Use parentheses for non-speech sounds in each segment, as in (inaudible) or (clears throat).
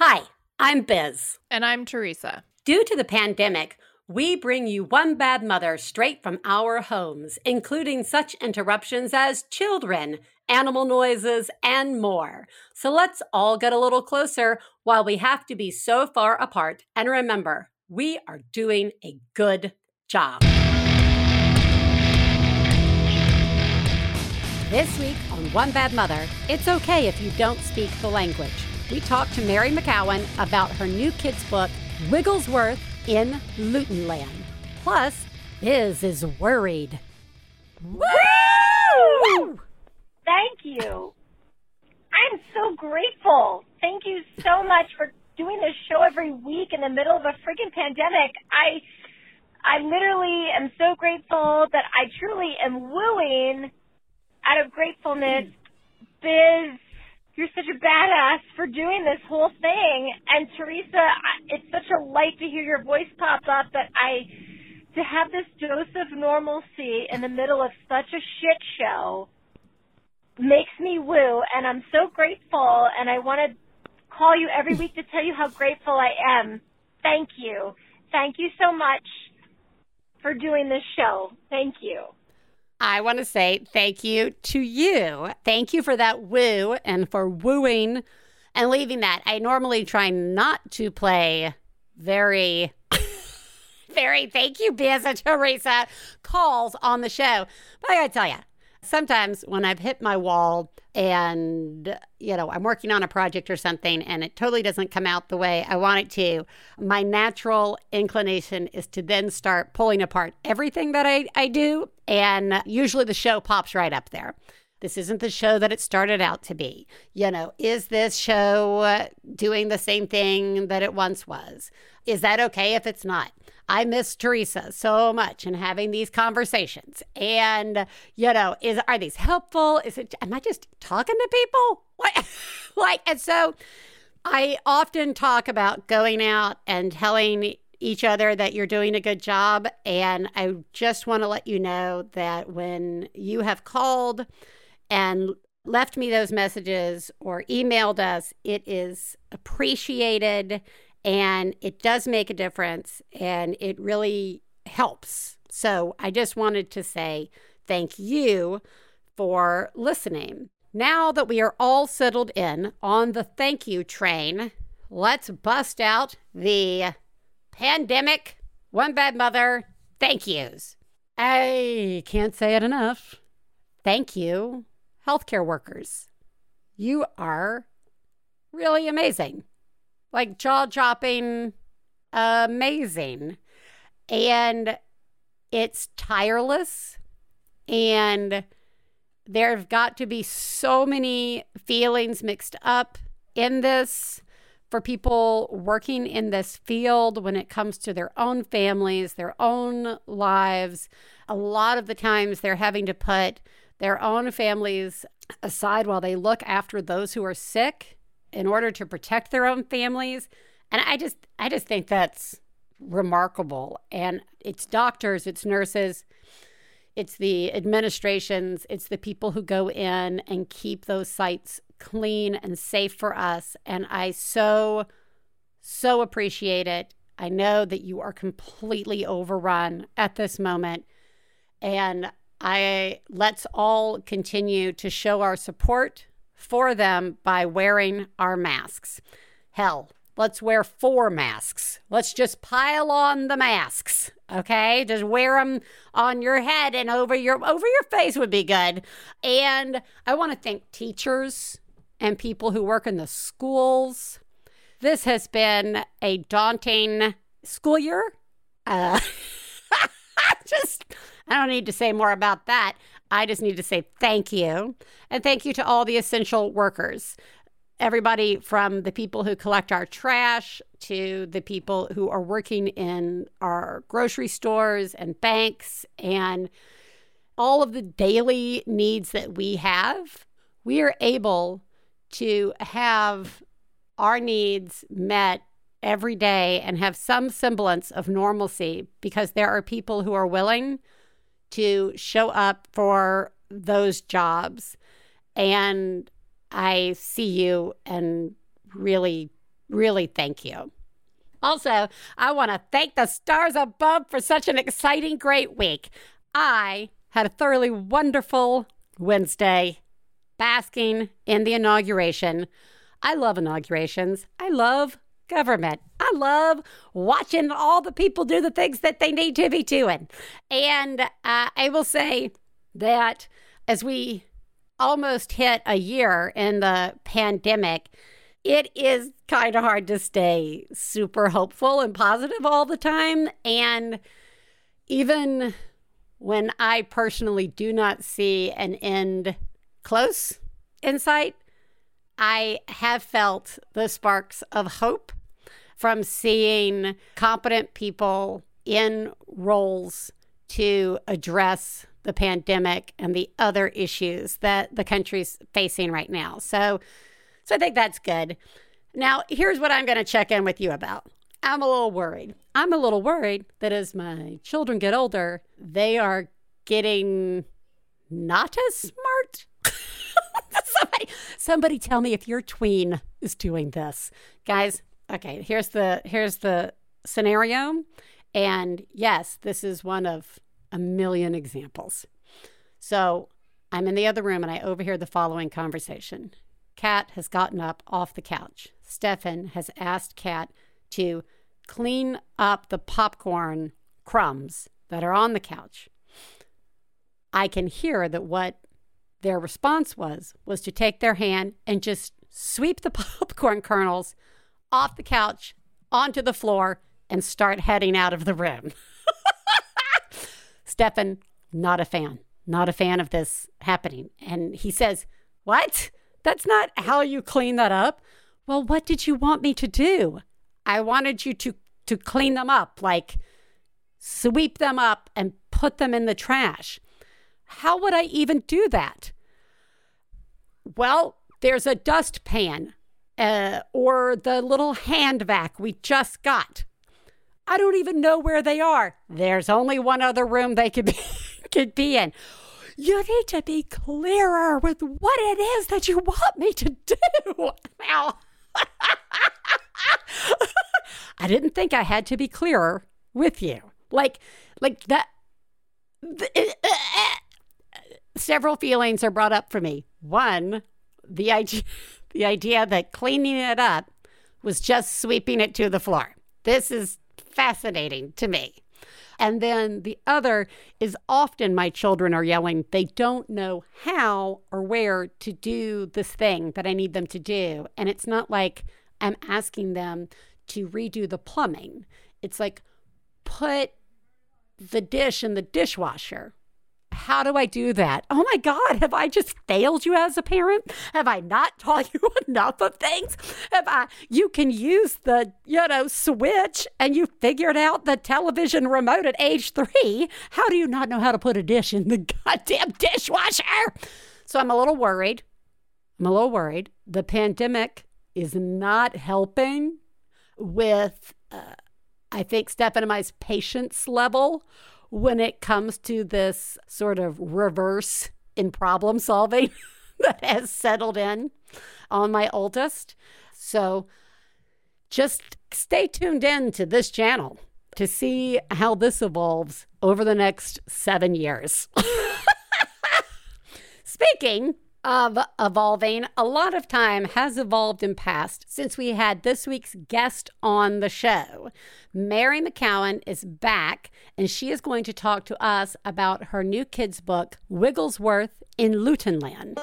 Hi, I'm Biz. And I'm Theresa. Due to the pandemic, we bring you One Bad Mother straight from our homes, including such interruptions as children, animal noises, and more. So let's all get a little closer while we have to be so far apart. And remember, we are doing a good job. This week on One Bad Mother, it's okay if you don't speak the language. We talk to Mary McCowan about her new kids' book, Wigglesworth in Lutinland. Plus, Biz is worried. Woo! Thank you. I'm so grateful. Thank you so much for doing this show every week in the middle of a freaking pandemic. I I literally am so grateful that I truly am wooing out of gratefulness. Mm. Biz, you're such a badass for doing this whole thing. And Theresa, it's such a light to hear your voice pop up that I, to have this dose of normalcy in the middle of such a shit show makes me woo. And I'm so grateful. And I want to call you every week to tell you how grateful I am. Thank you. Thank you so much for doing this show. Thank you. I want to say thank you to you. Thank you for that woo and for wooing and leaving that. I normally try not to play very, (laughs) very thank you, Biz Theresa calls on the show. But I gotta tell you, sometimes when I've hit my wall and you know I'm working on a project or something and it totally doesn't come out the way I want it to, my natural inclination is to then start pulling apart everything that I, I do. And usually the show pops right up there. This isn't the show that it started out to be. You know, is this show doing the same thing that it once was? Is that okay if it's not? I miss Theresa so much and having these conversations. And, you know, is are these helpful? Is it am I just talking to people? Like, (laughs) like and so I often talk about going out and telling each other that you're doing a good job. And I just want to let you know that when you have called and left me those messages or emailed us, it is appreciated and it does make a difference and it really helps. So I just wanted to say thank you for listening. Now that we are all settled in on the thank you train, let's bust out the pandemic, one bad mother, thank yous. I can't say it enough. Thank you, healthcare workers. You are really amazing like jaw dropping, amazing. And it's tireless. And there have got to be so many feelings mixed up in this for people working in this field when it comes to their own families, their own lives. A lot of the times they're having to put their own families aside while they look after those who are sick in order to protect their own families. And I just I just think that's remarkable. And it's doctors, it's nurses, it's the administrations, it's the people who go in and keep those sites clean and safe for us. And I so, so appreciate it. I know that you are completely overrun at this moment. And I let's all continue to show our support for them by wearing our masks. Hell, let's wear four masks. Let's just pile on the masks. Okay? Just wear them on your head and over your over your face would be good. And I want to thank teachers and people who work in the schools. This has been a daunting school year. Uh, (laughs) just I don't need to say more about that. I just need to say thank you. And thank you to all the essential workers. Everybody from the people who collect our trash to the people who are working in our grocery stores and banks and all of the daily needs that we have, we are able to have our needs met every day and have some semblance of normalcy because there are people who are willing to show up for those jobs. And I see you and really really thank you. Also, I want to thank the stars above for such an exciting, great week. I had a thoroughly wonderful Wednesday basking in the inauguration. I love inaugurations. I love government. I love watching all the people do the things that they need to be doing. And uh, I will say that as we almost hit a year in the pandemic, it is kind of hard to stay super hopeful and positive all the time. And even when I personally do not see an end close in sight, I have felt the sparks of hope from seeing competent people in roles to address the pandemic and the other issues that the country's facing right now. So, so I think that's good. Now, here's what I'm going to check in with you about. I'm a little worried. I'm a little worried that as my children get older, they are getting not as smart. (laughs) somebody, somebody tell me if your tween is doing this. Guys, okay, here's the here's the scenario. And yes, this is one of a million examples. So I'm in the other room and I overhear the following conversation. Kat has gotten up off the couch. Stefan has asked Kat to clean up the popcorn crumbs that are on the couch. I can hear that what their response was was to take their hand and just sweep the (laughs) popcorn kernels off the couch onto the floor and start heading out of the room. (laughs) Stefan, not a fan, not a fan of this happening. And he says, What? That's not how you clean that up. Well, what did you want me to do? I wanted you to, to clean them up, like sweep them up and put them in the trash. How would I even do that? Well, there's a dustpan uh, or the little hand vac we just got. I don't even know where they are. There's only one other room they could be, (laughs) could be in. You need to be clearer with what it is that you want me to do. (laughs) Now, (laughs) I didn't think I had to be clearer with you. Like, like that. The, uh, uh, several feelings are brought up for me. One, the idea the idea that cleaning it up was just sweeping it to the floor. This is fascinating to me. And then the other is often my children are yelling, they don't know how or where to do this thing that I need them to do. And it's not like I'm asking them to redo the plumbing, it's like put the dish in the dishwasher how do I do that? Oh my God, have I just failed you as a parent? Have I not taught (laughs) you enough of things? Have I, you can use the, you know, switch and you figured out the television remote at age three. How do you not know how to put a dish in the (laughs) goddamn dishwasher? So I'm a little worried. I'm a little worried. The pandemic is not helping with, uh, I think, Stefan and patience level when it comes to this sort of reverse in problem solving (laughs) that has settled in on my oldest. So just stay tuned in to this channel to see how this evolves over the next seven years. (laughs) Speaking of evolving, a lot of time has evolved and passed since we had this week's guest on the show. Mary McCowan is back, and she is going to talk to us about her new kids' book, Wigglesworth in Lutinland.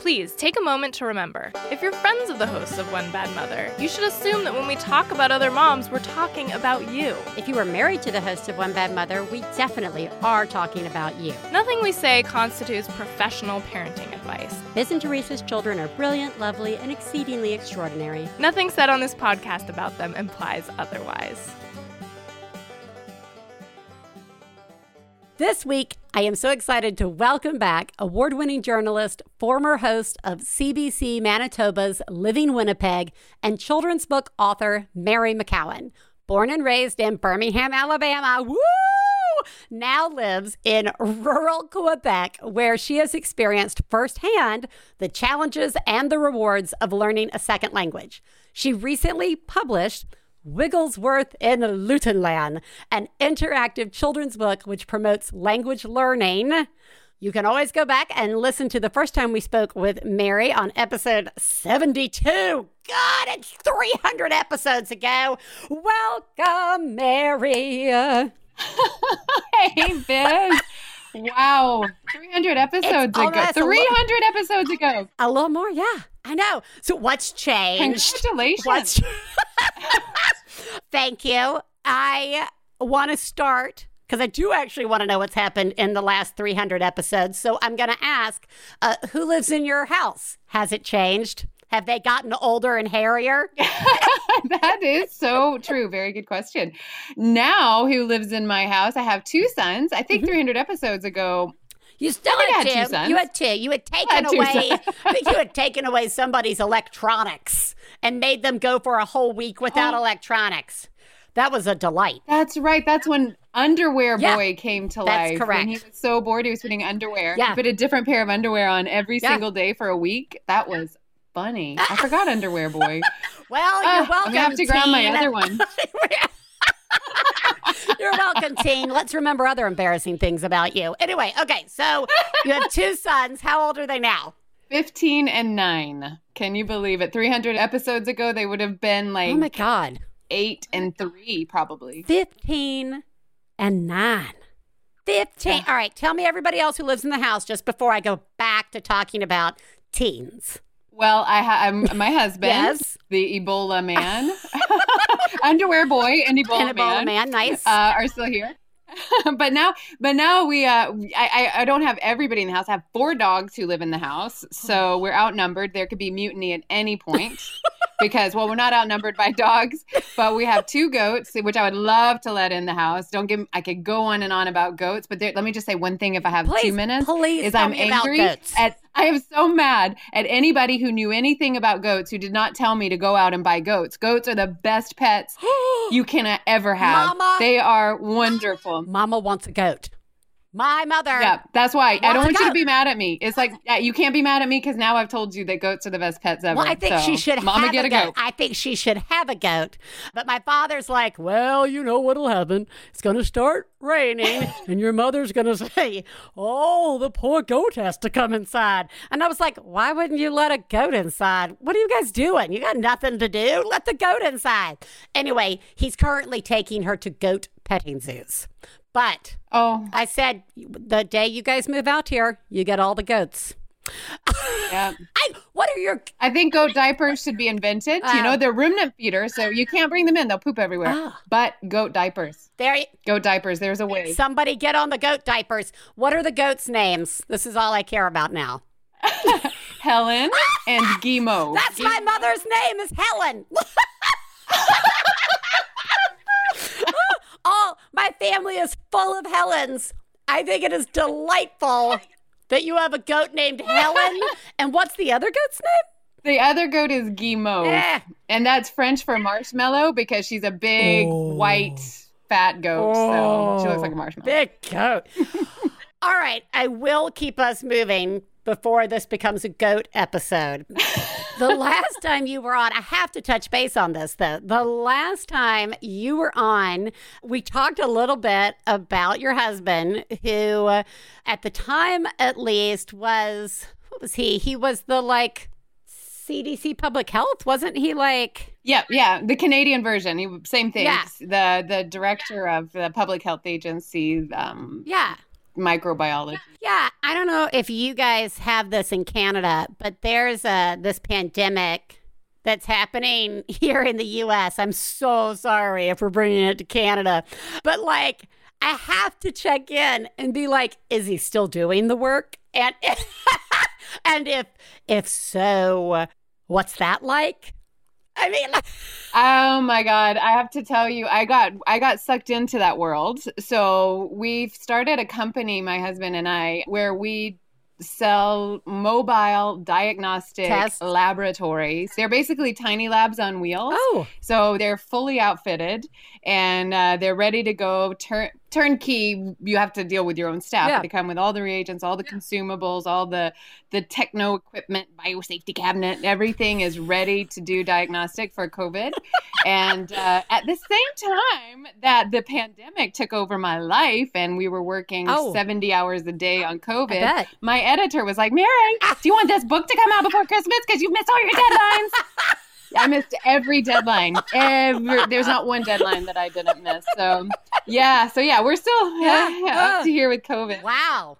Please take a moment to remember if you're friends of the hosts of One Bad Mother, you should assume that when we talk about other moms, we're talking about you. If you are married to the host of One Bad Mother, we definitely are talking about you. Nothing we say constitutes professional parenting advice. Biz and Theresa's children are brilliant, lovely, and exceedingly extraordinary. Nothing said on this podcast about them implies otherwise. This week, I am so excited to welcome back award winning journalist, former host of CBC Manitoba's Living Winnipeg, and children's book author Mary McCowan. Born and raised in Birmingham, Alabama, woo! Now lives in rural Quebec, where she has experienced firsthand the challenges and the rewards of learning a second language. She recently published Wigglesworth in Lutinland, an interactive children's book which promotes language learning. You can always go back and listen to the first time we spoke with Mary on episode 72. God, it's 300 episodes ago. Welcome, Mary. (laughs) hey, Biz. Wow. 300 episodes ago. 300 episodes ago. A little more, yeah. I know. So what's changed? Congratulations. What's... (laughs) Thank you. I want to start because I do actually want to know what's happened in the last 300 episodes. So I'm going to ask uh, who lives in your house? Has it changed? Have they gotten older and hairier? (laughs) that is so true. Very good question. Now, who lives in my house? I have two sons. I think mm-hmm. 300 episodes ago, you still had, had, two. You had two. You had taken had away. (laughs) (laughs) you had taken away somebody's electronics and made them go for a whole week without oh. electronics. That was a delight. That's right. That's when Underwear yeah, Boy came to life. That's correct. When he was so bored, he was putting underwear. Yeah. He put a different pair of underwear on every yeah. single day for a week. That was funny. I forgot Underwear Boy. (laughs) well, you're uh, welcome. Gonna have to grab my other one. (laughs) You're welcome, teen. Let's remember other embarrassing things about you. Anyway, okay, so you have two sons. How old are they now? 15 and 9. Can you believe it? 300 episodes ago, they would have been like. Oh my God. 8 and 3, probably. 15 and 9. 15. All right, tell me everybody else who lives in the house just before I go back to talking about teens. Well, I have my husband, yes. the Ebola man, (laughs) underwear boy, and Ebola, and Ebola man, man, nice, uh, are still here. (laughs) but now, but now we, uh, I, I don't have everybody in the house. I have four dogs who live in the house, so we're outnumbered. There could be mutiny at any point (laughs) because, well, we're not outnumbered by dogs, but we have two goats, which I would love to let in the house. Don't give, I could go on and on about goats, but there, let me just say one thing. If I have please, two minutes, please is I'm angry at I am so mad at anybody who knew anything about goats who did not tell me to go out and buy goats. Goats are the best pets (gasps) you can uh, ever have. Mama, they are wonderful. Mama wants a goat. My mother. Yeah, that's why I don't want you to be mad at me. It's like yeah, you can't be mad at me because now I've told you that goats are the best pets ever. Well, I think so, she should Mama have get a goat. goat. I think she should have a goat. But my father's like, well, you know what'll happen? It's going to start raining, (laughs) and your mother's going to say, oh, the poor goat has to come inside. And I was like, why wouldn't you let a goat inside? What are you guys doing? You got nothing to do. Let the goat inside. Anyway, he's currently taking her to goat petting zoos. But oh, I said the day you guys move out here, you get all the goats. (laughs) Yeah. I, what are your? I think goat diapers should be invented. Uh, you know, they're ruminant feeders, so you can't bring them in; they'll poop everywhere. Uh, but goat diapers. There. You, goat diapers. There's a way. Somebody get on the goat diapers. What are the goats' names? This is all I care about now. (laughs) Helen and Guimauve. (laughs) That's my mother's name. Is Helen. all my family is full of Helens. I think it is delightful that you have a goat named Helen. (laughs) and what's the other goat's name? The other goat is Guimauve. Eh. And that's French for marshmallow because she's a big, oh. white, fat goat. Oh. So she looks like a marshmallow. Big goat. (laughs) All right. I will keep us moving before this becomes a goat episode. (laughs) the last time you were on, I have to touch base on this though. The last time you were on, we talked a little bit about your husband, who uh, at the time at least was, what was he? He was the like, CDC Public Health, wasn't he like? Yeah, yeah, the Canadian version. He, same thing. Yeah. The the director of the Public Health Agency. Um, yeah microbiology. Yeah, I don't know if you guys have this in Canada, but there's a this pandemic that's happening (laughs) here in the US. I'm so sorry if we're bringing it to Canada. But like I have to check in and be like is he still doing the work? And (laughs) and if if so, what's that like? I mean, oh my god, I have to tell you, I got I got sucked into that world. So we've started a company, my husband and I, where we sell mobile diagnostic Test. laboratories. They're basically tiny labs on wheels. Oh, so they're fully outfitted and uh, they're ready to go. Turn turnkey you have to deal with your own staff Yeah. they come with all the reagents all the consumables all the the techno equipment biosafety cabinet everything is ready to do diagnostic for covid (laughs) and uh, at the same time that the pandemic took over my life and we were working Oh. 70 hours a day on covid my editor was like, Mary, do you want this book to come out before Christmas? Because you've missed all your deadlines. (laughs) I missed every deadline. Every, there's not one deadline that I didn't miss. So, yeah. So, yeah, we're still yeah, Yeah. up to here with COVID. Wow.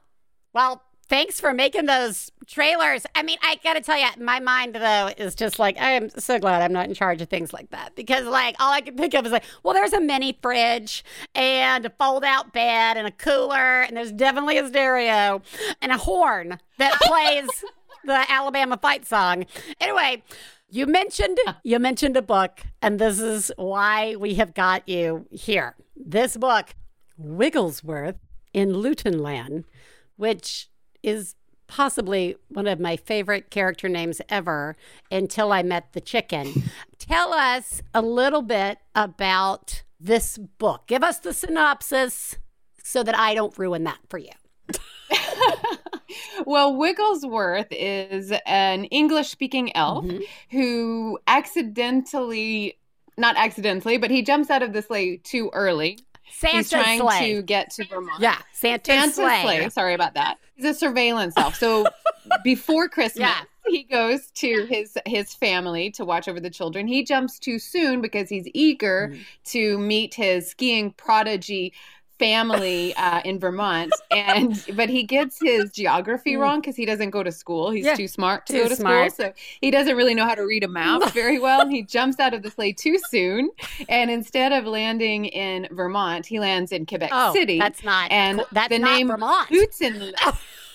Well, thanks for making those trailers. I mean, I got to tell you, my mind, though, is just like, I am so glad I'm not in charge of things like that because, like, all I can think of is like, well, there's a mini fridge and a fold out bed and a cooler, and there's definitely a stereo and a horn that plays (laughs) the Alabama fight song. Anyway, you mentioned you mentioned a book, and this is why we have got you here. This book, Wigglesworth in Lutinland, which is possibly one of my favorite character names ever until I met the chicken. (laughs) Tell us a little bit about this book. Give us the synopsis so that I don't ruin that for you. (laughs) well, Wigglesworth is an English speaking elf Mhm. who accidentally, not accidentally, but he jumps out of the sleigh too early. Santa's He's trying sleigh. to get to Vermont. yeah, Santa's, Santa's sleigh. sleigh. Sorry about that. He's a surveillance elf. So (laughs) before Christmas, Yeah. he goes to his his family to watch over the children. He jumps too soon because he's eager Mm. to meet his skiing prodigy family uh, in Vermont and (laughs) but he gets his geography Mm. wrong because he doesn't go to school he's Yeah, too smart to too go to smart. school so he doesn't really know how to read a map (laughs) very well he jumps out of the sleigh too soon and instead of landing in Vermont he lands in Quebec Oh, City that's not. and that's the not name Vermont. (laughs)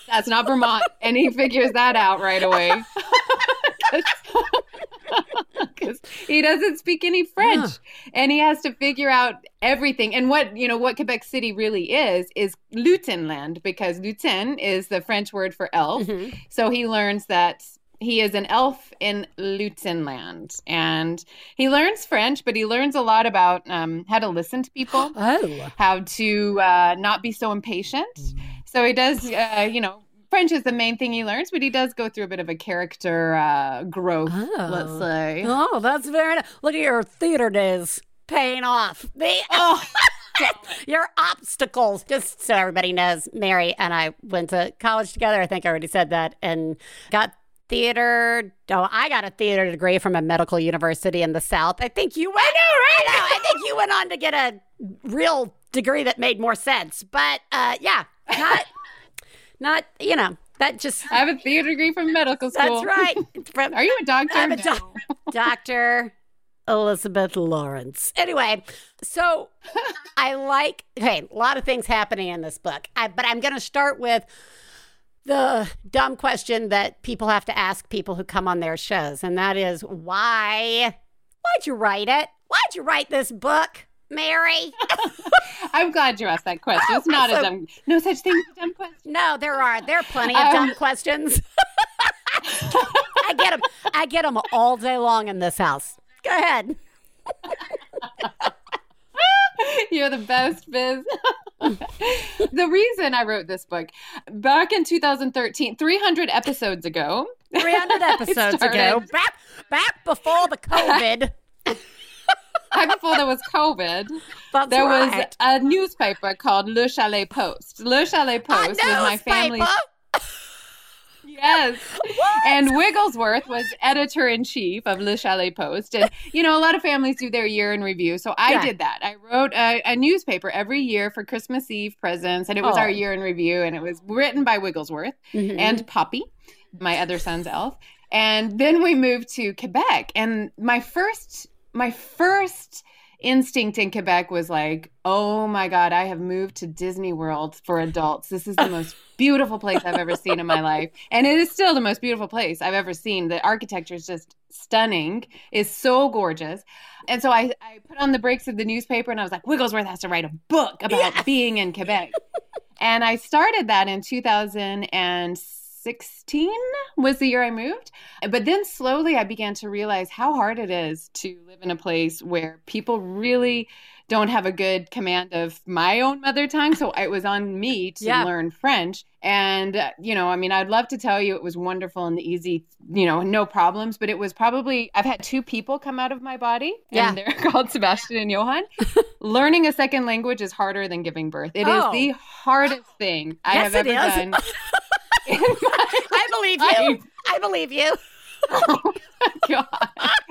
That's not Vermont. And he figures that out right away. (laughs) Because he doesn't speak any French. And he has to figure out everything. And what, you know, what Quebec City really is, is Lutinland, because Lutin is the French word for elf. Mhm. So he learns that he is an elf in Lutinland. And he learns French, but he learns a lot about um, how to listen to people Oh. how to uh, not be so impatient. So he does, uh, you know, French is the main thing he learns, but he does go through a bit of a character uh, growth, Oh. let's say. Oh, that's very nice. Look at your theater days paying off. The Oh, (laughs) your obstacles. Just so everybody knows, Mary and I went to college together. I think I already said that, and got theater. Oh, I got a theater degree from a medical university in the South. I think you went. I know, right? I, know. I think you went on to get a real degree that made more sense. But uh, yeah, not, (laughs) not you know that just. I have a theater degree from medical school. That's right. From- (laughs) Are you a doctor? I'm a doc- Dr. Elizabeth Lawrence. Anyway, so I like, okay, a lot of things happening in this book, I, but I'm going to start with the dumb question that people have to ask people who come on their shows, and that is why? Why'd you write it? Why'd you write this book, Mary? (laughs) I'm glad you asked that question. It's not So- a dumb, no such thing as a dumb question. No, there are. There are plenty of dumb Um, questions. (laughs) I get them. I get them all day long in this house. Go ahead. (laughs) You're the best, Biz. the reason I wrote this book back in 2013, 300 episodes ago, 300 episodes ago, back back before the COVID. Back before there was COVID, That's there was a newspaper called Le Chalet Post. Le Chalet Post was my family. Yes. And Wigglesworth was editor in chief of Le Chalet Post. And, you know, a lot of families do their year in review. So I Yeah. did that. I wrote a, a newspaper every year for Christmas Eve presents. And it was Oh. our year in review. And it was written by Wigglesworth Mhm. and Poppy, my other son's elf. And then we moved to Quebec. And my first, my first instinct in Quebec was like, oh my God, I have moved to Disney World for adults. This is the most (laughs) beautiful place I've ever seen in my life. And it is still the most beautiful place I've ever seen. The architecture is just stunning, is so gorgeous. And so I, I put on the brakes of the newspaper and I was like, Wigglesworth has to write a book about being in Quebec. (laughs) and I started that in 2006 16 was the year I moved. But then slowly I began to realize how hard it is to live in a place where people really don't have a good command of my own mother tongue. So it was on me to Yeah. learn French. And, uh, you know, I mean, I'd love to tell you it was wonderful and easy, you know, no problems, but it was probably, I've had two people come out of my body. Yeah. And they're (laughs) called Sebastian and Johan. Learning a second language is harder than giving birth. It is Oh. the hardest thing I Yes, have ever done. (laughs) (laughs) I believe you. I believe you. oh God.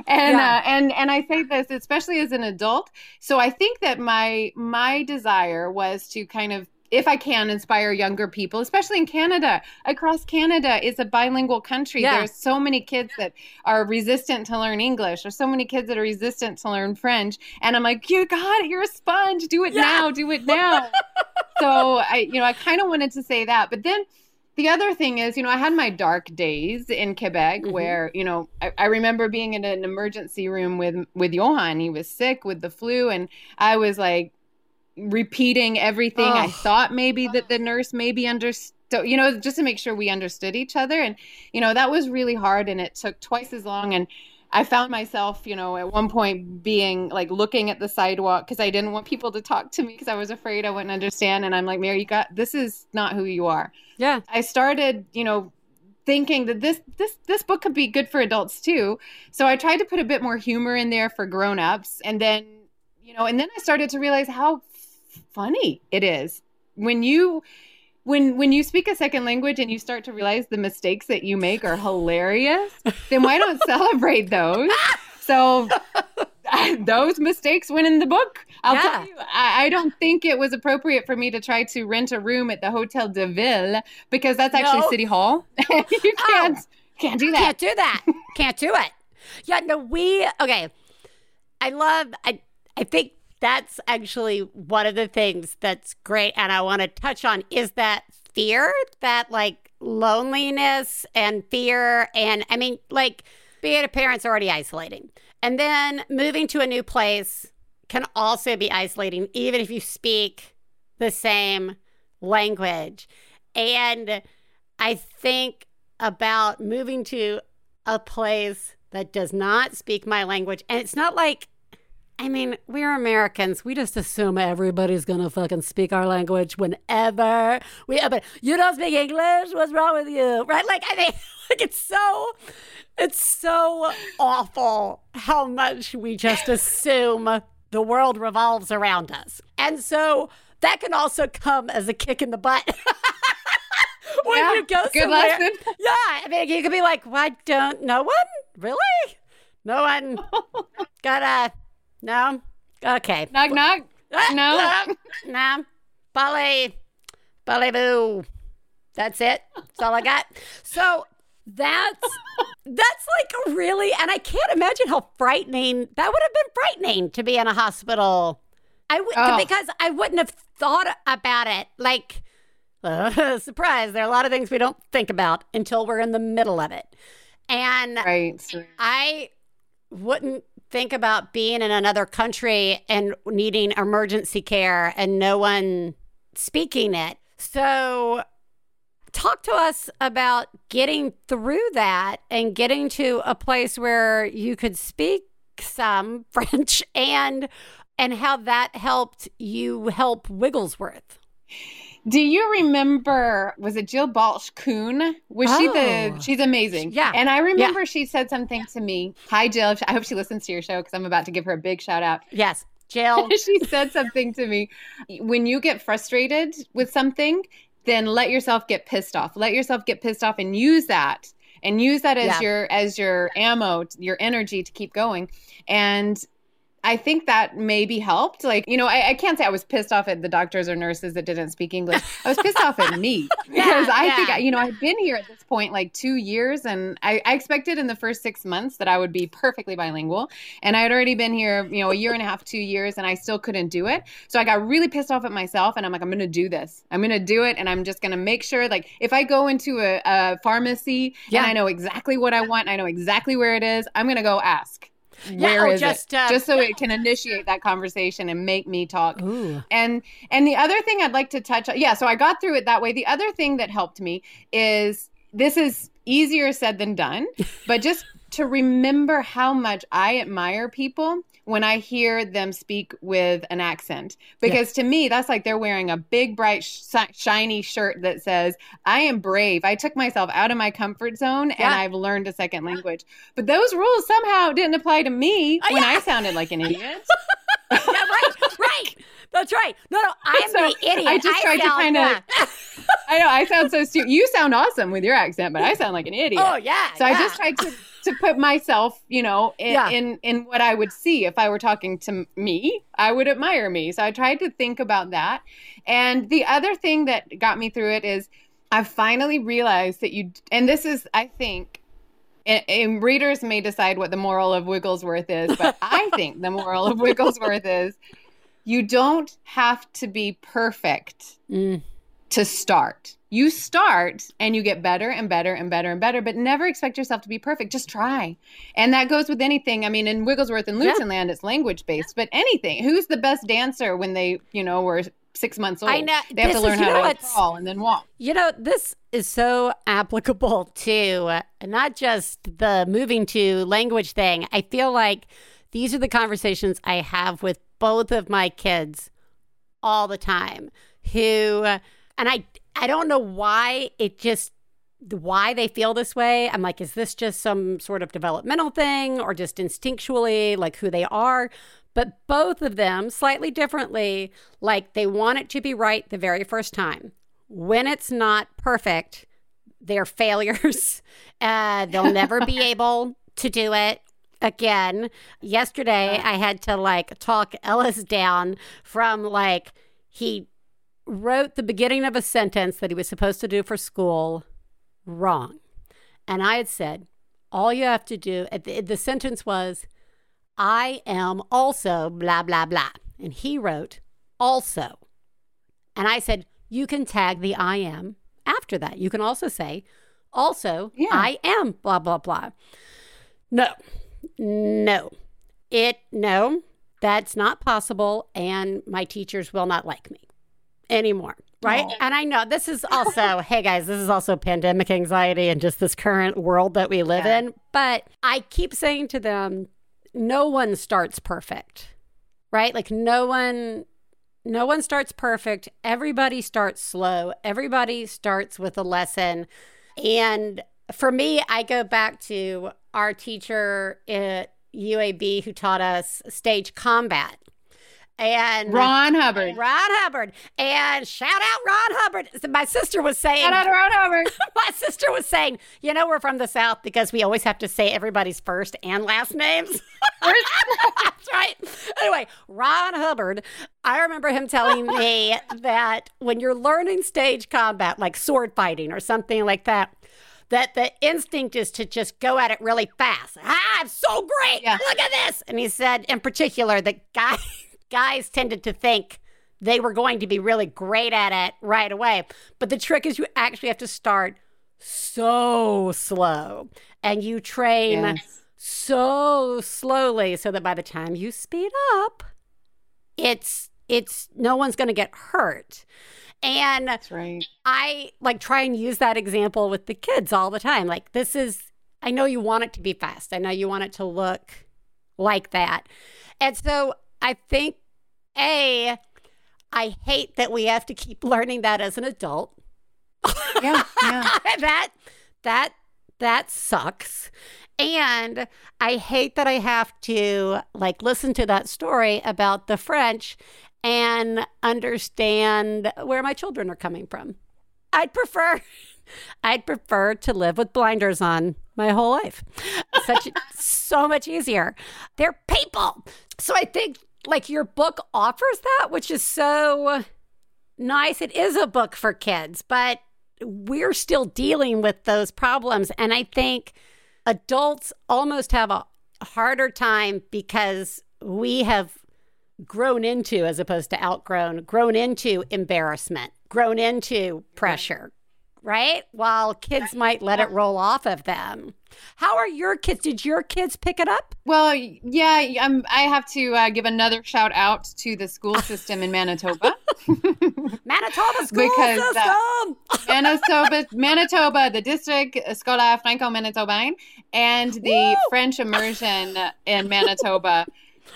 And Yeah. uh, and and I say this especially as an adult. So I think that my my desire was to kind of if I can inspire younger people, especially in Canada, across Canada is a bilingual country. Yeah. There's so many kids that are resistant to learn English. There's so many kids that are resistant to learn French. And I'm like, you got it. You're a sponge. Do it Yeah. now. Do it now. (laughs) so I, you know, I kind of wanted to say that, but then the other thing is, you know, I had my dark days in Quebec Mhm. where, you know, I, I remember being in an emergency room with with Johan. He was sick with the flu, and I was like repeating everything I Oh. thought maybe that the nurse maybe understood. You know, just to make sure we understood each other, and you know that was really hard, and it took twice as long. And I found myself, you know, at one point being like looking at the sidewalk because I didn't want people to talk to me because I was afraid I wouldn't understand. And I'm like, Mary, you got this is not who you are. Yeah. I started, you know, thinking that this this this book could be good for adults too. So I tried to put a bit more humor in there for grown-ups and then, you know, and then I started to realize how funny it is when you when when you speak a second language and you start to realize the mistakes that you make are hilarious, then why don't (laughs) celebrate those? So those mistakes went in the book. I'll Yeah. tell you, I, I don't think it was appropriate for me to try to rent a room at the Hotel de Ville because that's actually No. City Hall. (laughs) you oh. can't can't do that. Can't do that. (laughs) Can't do it. Yeah, no, we okay. I love I I think that's actually one of the things that's great and I want to touch on is that fear, that like loneliness and fear and I mean like being a parent's already isolating. And then moving to a new place can also be isolating even if you speak the same language. And I think about moving to a place that does not speak my language. And it's not like, I mean, we're Americans. We just assume everybody's going to fucking speak our language whenever we, but you don't speak English? What's wrong with you? Right? Like, I mean, (laughs) like it's so, it's so awful how much we just assume the world revolves around us. And so that can also come as a kick in the butt. (laughs) when Yeah, you go good somewhere. lesson. (laughs) Yeah, I mean, you could be like, "Why don't no one really? No one got a no? Okay, Knock knock. Ah, No. no, no, Polly, Polly boo. That's it. That's all I got. So that's (laughs) that's like really, and I can't imagine how frightening that would have been frightening to be in a hospital. I would Oh. because I wouldn't have thought about it. Like, uh, (laughs) surprise! There are a lot of things we don't think about until we're in the middle of it, and Right. I wouldn't think about being in another country and needing emergency care and no one speaking it. So, talk to us about getting through that and getting to a place where you could speak some (laughs) French and and how that helped you help Wigglesworth. Do you remember? Was it Jill Balch Kuhn? Was she Oh. the? She's amazing. Yeah. And I remember she said something to me. Hi, Jill. I hope she listens to your show because I'm about to give her a big shout out. Yes, Jill. (laughs) she said something to me. When you get frustrated with something, then let yourself get pissed off. Let yourself get pissed off and use that and use that as Yeah. your as your ammo, your energy to keep going. And I think that maybe helped. Like, you know, I, I can't say I was pissed off at the doctors or nurses that didn't speak English. I was pissed off at me (laughs) (laughs) because I yeah. think, you know, I've been here at this point like two years and I, I expected in the first six months that I would be perfectly bilingual. And I had already been here, you know, a year and a half, two years, and I still couldn't do it. So I got really pissed off at myself and I'm like, I'm going to do this. I'm going to do it. And I'm just going to make sure, like, if I go into a, a pharmacy Yeah. and I know exactly what I want, I know exactly where it is, I'm going to go ask. Yeah, Where just, uh, just so it can initiate that conversation and make me talk. Ooh. And and the other thing I'd like to touch on, yeah, so I got through it that way. The other thing that helped me is this is easier said than done, but just to remember how much I admire people when I hear them speak with an accent. Because to me, that's like they're wearing a big, bright, sh- shiny shirt that says, I am brave. I took myself out of my comfort zone and I've learned a second language. But those rules somehow didn't apply to me Oh, when yeah. I sounded like an idiot. (laughs) yeah, right, right. That's right. No, no, I'm So, the idiot. I just tried to kinda- yeah. (laughs) I know I sound so stupid. You sound awesome with your accent, but I sound like an oh, idiot. Oh yeah. So I just tried to to put myself, you know, in, Yeah. in in what I would see if I were talking to me. I would admire me. So I tried to think about that. And the other thing that got me through it is I finally realized that you and this is I think and, and readers may decide what the moral of Wigglesworth is, but (laughs) I think the moral of Wigglesworth is you don't have to be perfect Mm. To start. You start and you get better and better and better and better, but never expect yourself to be perfect. Just try. And that goes with anything. I mean, in Wigglesworth and Yeah. Lutinland, it's language based, but anything. Who's the best dancer when they, you know, were six months old? I know. They have This to learn is- how know to crawl and then walk. You know, this is so applicable to not just the moving to language thing. I feel like these are the conversations I have with both of my kids all the time who uh, and I I don't know why it just why they feel this way. I'm like is this just some sort of developmental thing or just instinctually like who they are? But both of them slightly differently like they want it to be right the very first time when it's not perfect, they're failures. (laughs) Uh, they'll never be (laughs) able to do it again. Yesterday, I had to like talk Ellis down from like, he wrote the beginning of a sentence that he was supposed to do for school wrong. And I had said, all you have to do, the, the sentence was, I am also blah, blah, blah. And he wrote, also. And I said, you can tag the I am after that. You can also say, also, Yeah. I am blah, blah, blah. No, no, it, no, that's not possible. And my teachers will not like me anymore. Right. And I know this is also, (laughs) hey guys, this is also pandemic anxiety and just this current world that we live Yeah. in. But I keep saying to them, no one starts perfect, right? Like no one no one starts perfect. Everybody starts slow. Everybody starts with a lesson. And for me, I go back to our teacher at UAB who taught us stage combat. And Ron Hubbard. Ron Hubbard. And shout out Ron Hubbard. My sister was saying Shout out Ron Hubbard. (laughs) my sister was saying, you know, we're from the South because we always have to say everybody's first and last names. (laughs) (laughs) That's right. Anyway, Ron Hubbard, I remember him telling me that when you're learning stage combat, like sword fighting or something like that, that the instinct is to just go at it really fast. Ah, I'm so great. Yeah. Look at this. And he said, in particular, that guy, guys tended to think they were going to be really great at it right away. But the trick is you actually have to start so slow and you train Yes. so slowly so that by the time you speed up, it's it's no one's going to get hurt. And That's right. I like try and use that example with the kids all the time. Like this is I know you want it to be fast. I know you want it to look like that. And so I think a I hate that we have to keep learning that as an adult. Yeah, yeah. (laughs) that that that sucks. And I hate that I have to like listen to that story about the French and understand where my children are coming from. I'd prefer (laughs) I'd prefer to live with blinders on my whole life. Such (laughs) so much easier. They're people. So I think like your book offers that, which is so nice. It is a book for kids, but we're still dealing with those problems. And I think adults almost have a harder time because we have grown into, as opposed to outgrown, grown into embarrassment, grown into pressure, right? While kids might let it roll off of them. How are your kids? Did your kids pick it up? Well, yeah, I'm, I have to uh, give another shout out to the school (laughs) system in Manitoba (laughs) Manitoba school Because, uh, system. (laughs) Manitoba, Manitoba, the district Scolaire Franco-Manitobain, and the Woo! French immersion in Manitoba.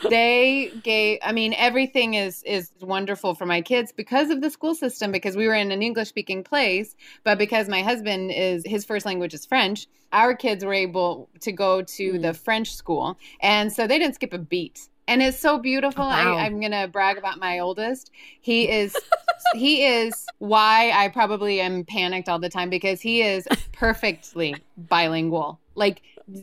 They gave. I mean, everything is is wonderful for my kids because of the school system. Because we were in an English speaking place, but because my husband is his first language is French, our kids were able to go to Mm. the French school, and so they didn't skip a beat. And it's so beautiful. Wow. I, I'm gonna brag about my oldest. He (laughs) is he is why I probably am panicked all the time because he is perfectly bilingual. Like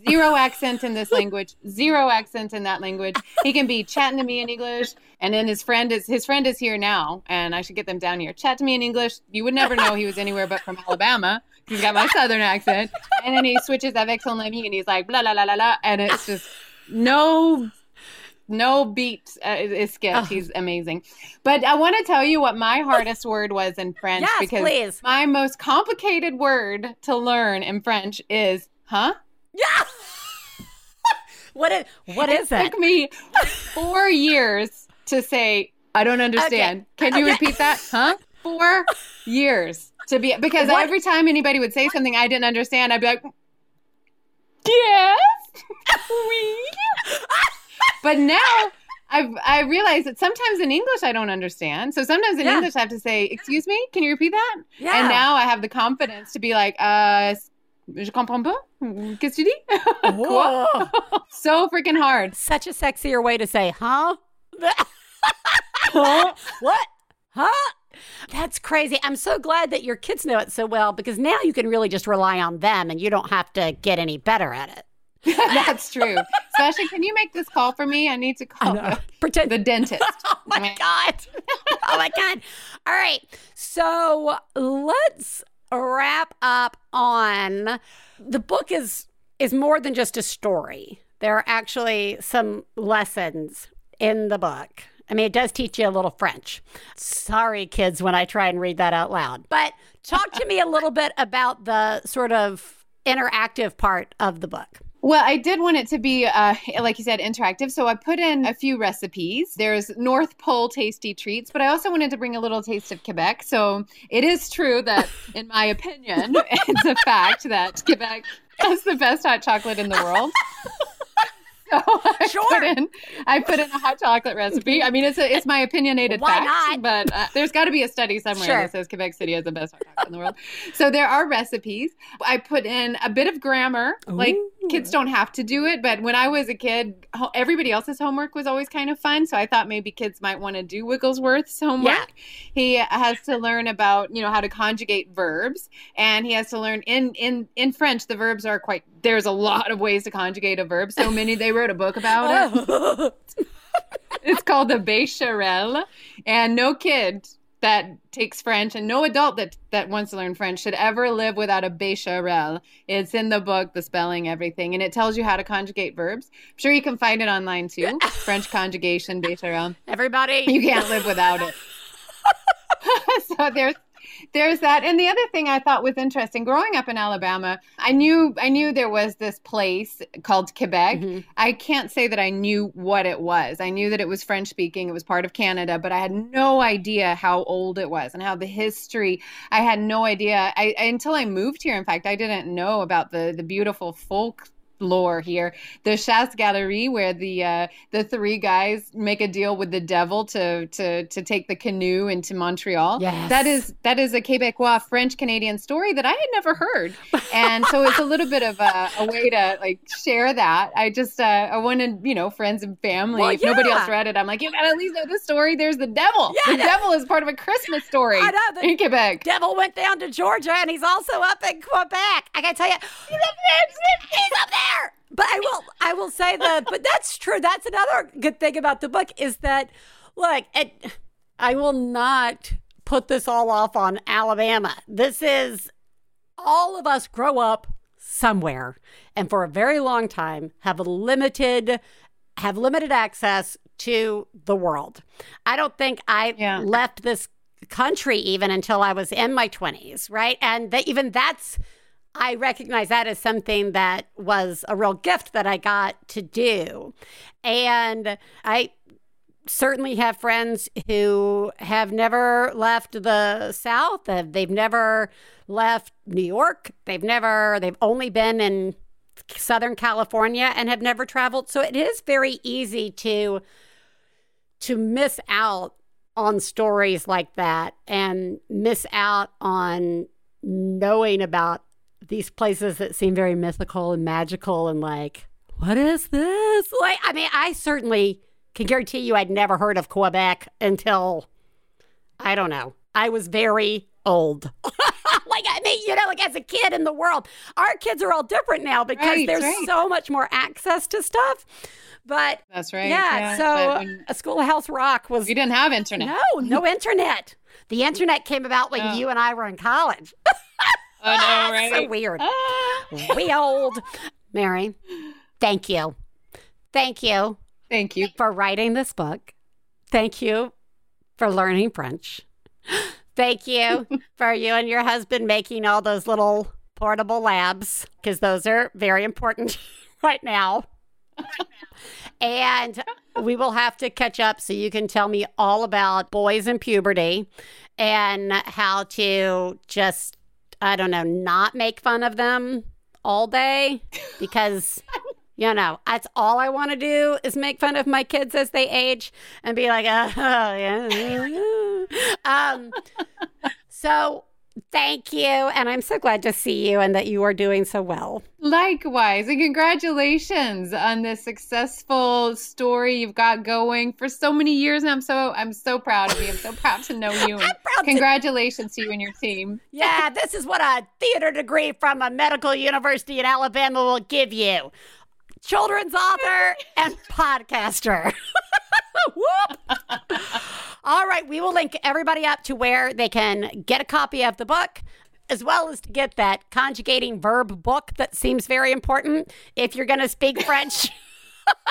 zero accent in this language, zero accent in that language. He can be chatting to me in English, and then his friend is his friend is here now, and I should get them down here. Chat to me in English. You would never know he was anywhere but from Alabama. He's got my southern accent, and then he switches avec son ami, and he's like blah blah blah blah blah, and it's just no no beat uh, is is skipped. Oh. He's amazing. But I want to tell you what my hardest word was in French Yes, because please. my most complicated word to learn in French is huh? Yeah. (laughs) what is what is it it? took me four years to say I don't understand. Can you Okay. repeat that? Huh? Four years to be because What? every time anybody would say something I didn't understand, I'd be like, Yes, (laughs) oui. but now I've I realize that sometimes in English I don't understand. So sometimes in Yeah. English I have to say, "Excuse me, can you repeat that?" Yeah. And now I have the confidence to be like, "Uh, je comprends pas. Qu'est-ce que tu dis?" (laughs) Quoi? So freaking hard. Such a sexier way to say, huh? (laughs) Huh? what? Huh? That's crazy. I'm so glad that your kids know it so well because now you can really just rely on them and you don't have to get any better at it. (laughs) That's true. Sasha, can you make this call for me? I need to call the, Pretend. the dentist. oh my God. oh my God. All right. So let's wrap up on the book is is more than just a story. There are actually some lessons in the book. I mean, it does teach you a little French. Sorry, kids, when I try and read that out loud. But talk to me a little bit about the sort of interactive part of the book. Well, I did want it to be, uh, like you said, interactive. So I put in a few recipes. There's North Pole tasty treats, but I also wanted to bring a little taste of Quebec. So it is true that, in my opinion, (laughs) it's a fact that Quebec has the best hot chocolate in the world. (laughs) (laughs) So I Sure. put in, I put in a hot chocolate recipe. I mean, it's a, it's my opinionated Why fact, not? but uh, there's got to be a study somewhere Sure. that says Quebec City has the best hot chocolate in the world. So there are recipes. I put in a bit of grammar, like kids don't have to do it, but when I was a kid, everybody else's homework was always kind of fun. So I thought maybe kids might want to do Wigglesworth's homework. Yeah. He has to learn about you know how to conjugate verbs, and he has to learn in in in French the verbs are quite. There's a lot of ways to conjugate a verb. So many they wrote a book about it. (laughs) It's called the Bescherelle, and no kid that takes French and no adult that that wants to learn French should ever live without a Bescherelle. It's in the book, the spelling, everything, and it tells you how to conjugate verbs. I'm sure you can find it online too. (laughs) French conjugation Bescherelle. Everybody. You can't live without it. (laughs) so there's there's that. And the other thing i thought was interesting growing up in alabama i knew i knew there was this place called quebec. Mhm. i can't say that i knew what it was. I knew that it was french speaking. It was part of canada but i had no idea how old it was and how the history. I had no idea. I until i moved here in fact i didn't know about the the beautiful folk lore here. The chasse galerie where the uh the three guys make a deal with the devil to to to take the canoe into montreal. Yes. that is that is a quebecois french canadian story that i had never heard. And so it's a little bit of a, a way to like share that. I just uh i wanted you know friends and family. Well, if nobody else read it i'm like you gotta at least know the story. There's the devil. Yeah, the devil is part of a christmas story I know, the- in quebec. Devil went down to Georgia and he's also up in Quebec. I gotta tell you, he's up there. But I will, I will say that. But that's true. That's another good thing about the book is that, look, it, I will not put this all off on Alabama. This is all of us grow up somewhere, and for a very long time have limited have limited access to the world. I don't think I Yeah. left this country even until I was in my 20s, right? And that even that's I recognize that as something that was a real gift that I got to do. And I certainly have friends who have never left the South. They've never left New York. They've never, they've only been in Southern California and have never traveled. So it is very easy to to miss out on stories like that and miss out on knowing about these places that seem very mythical and magical and like what is this? Like I mean, I certainly can guarantee you I'd never heard of Quebec until I don't know. I was very old. (laughs) like I mean, you know, like as a kid in the world, our kids are all different now because Right, there's right. so much more access to stuff. But That's right. yeah, but so when- a Schoolhouse Rock was we didn't have internet. no, no (laughs) internet. The internet came about when Oh. you and I were in college. Oh no, right? so weird. Ah. we old. Mary, thank you. Thank you Thank you. for writing this book. Thank you for learning French. Thank you (laughs) for you and your husband making all those little portable labs because those are very important (laughs) right now. and we will have to catch up so you can tell me all about boys in puberty and how to just, I don't know, not make fun of them all day (laughs) because. You know, that's all I want to do is make fun of my kids as they age and be like, (laughs) oh, yeah. um, so thank you. And I'm so glad to see you and that you are doing so well. Likewise, and congratulations on this successful story you've got going for so many years. And I'm so I'm so proud of you. I'm so proud to know you. (laughs) Proud to- congratulations to you and your team. Yeah, this is what a theater degree from a medical university in Alabama will give you. Children's author and podcaster. (laughs) (laughs) Whoop. All right, we will link everybody up to where they can get a copy of the book as well as to get that conjugating verb book that seems very important if you're going to speak French.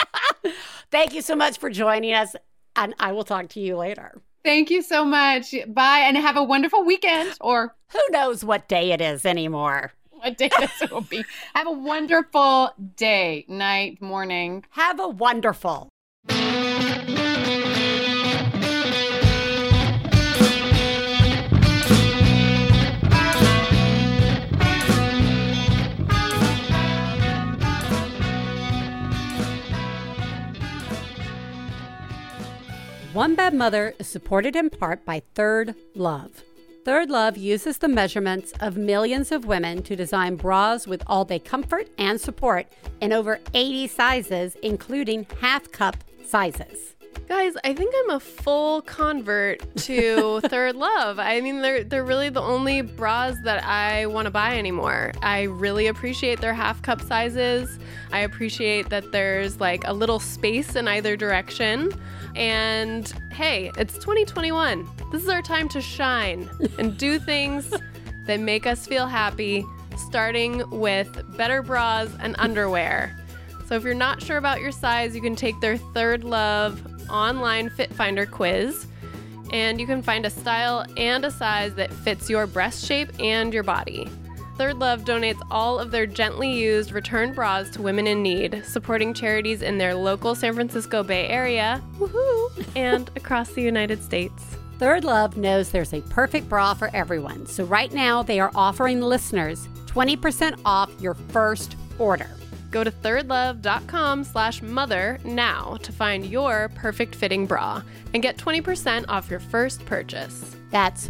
(laughs) Thank you so much for joining us, and I will talk to you later. Thank you so much. Bye, and have a wonderful weekend or Who knows what day it is anymore? what day (laughs) this will be. Have a wonderful day, night, morning. Have a wonderful. One Bad Mother is supported in part by Third Love. Third Love uses the measurements of millions of women to design bras with all day comfort and support in over 80 sizes, including half cup sizes. Guys, I think I'm a full convert to (laughs) Third Love. I mean, they're they're really the only bras that I want to buy anymore. I really appreciate their half cup sizes. I appreciate that there's like a little space in either direction. And hey, it's 2021. This is our time to shine and do (laughs) things that make us feel happy, starting with better bras and underwear. So if you're not sure about your size, you can take their Third Love online fit finder quiz and you can find a style and a size that fits your breast shape and your body. Third Love donates all of their gently used return bras to women in need, supporting charities in their local San Francisco Bay Area, woohoo, and across the United States. Third Love knows there's a perfect bra for everyone. So right now they are offering listeners 20% off your first order. Go to thirdlove.com slash mother now to find your perfect fitting bra and get 20% off your first purchase. That's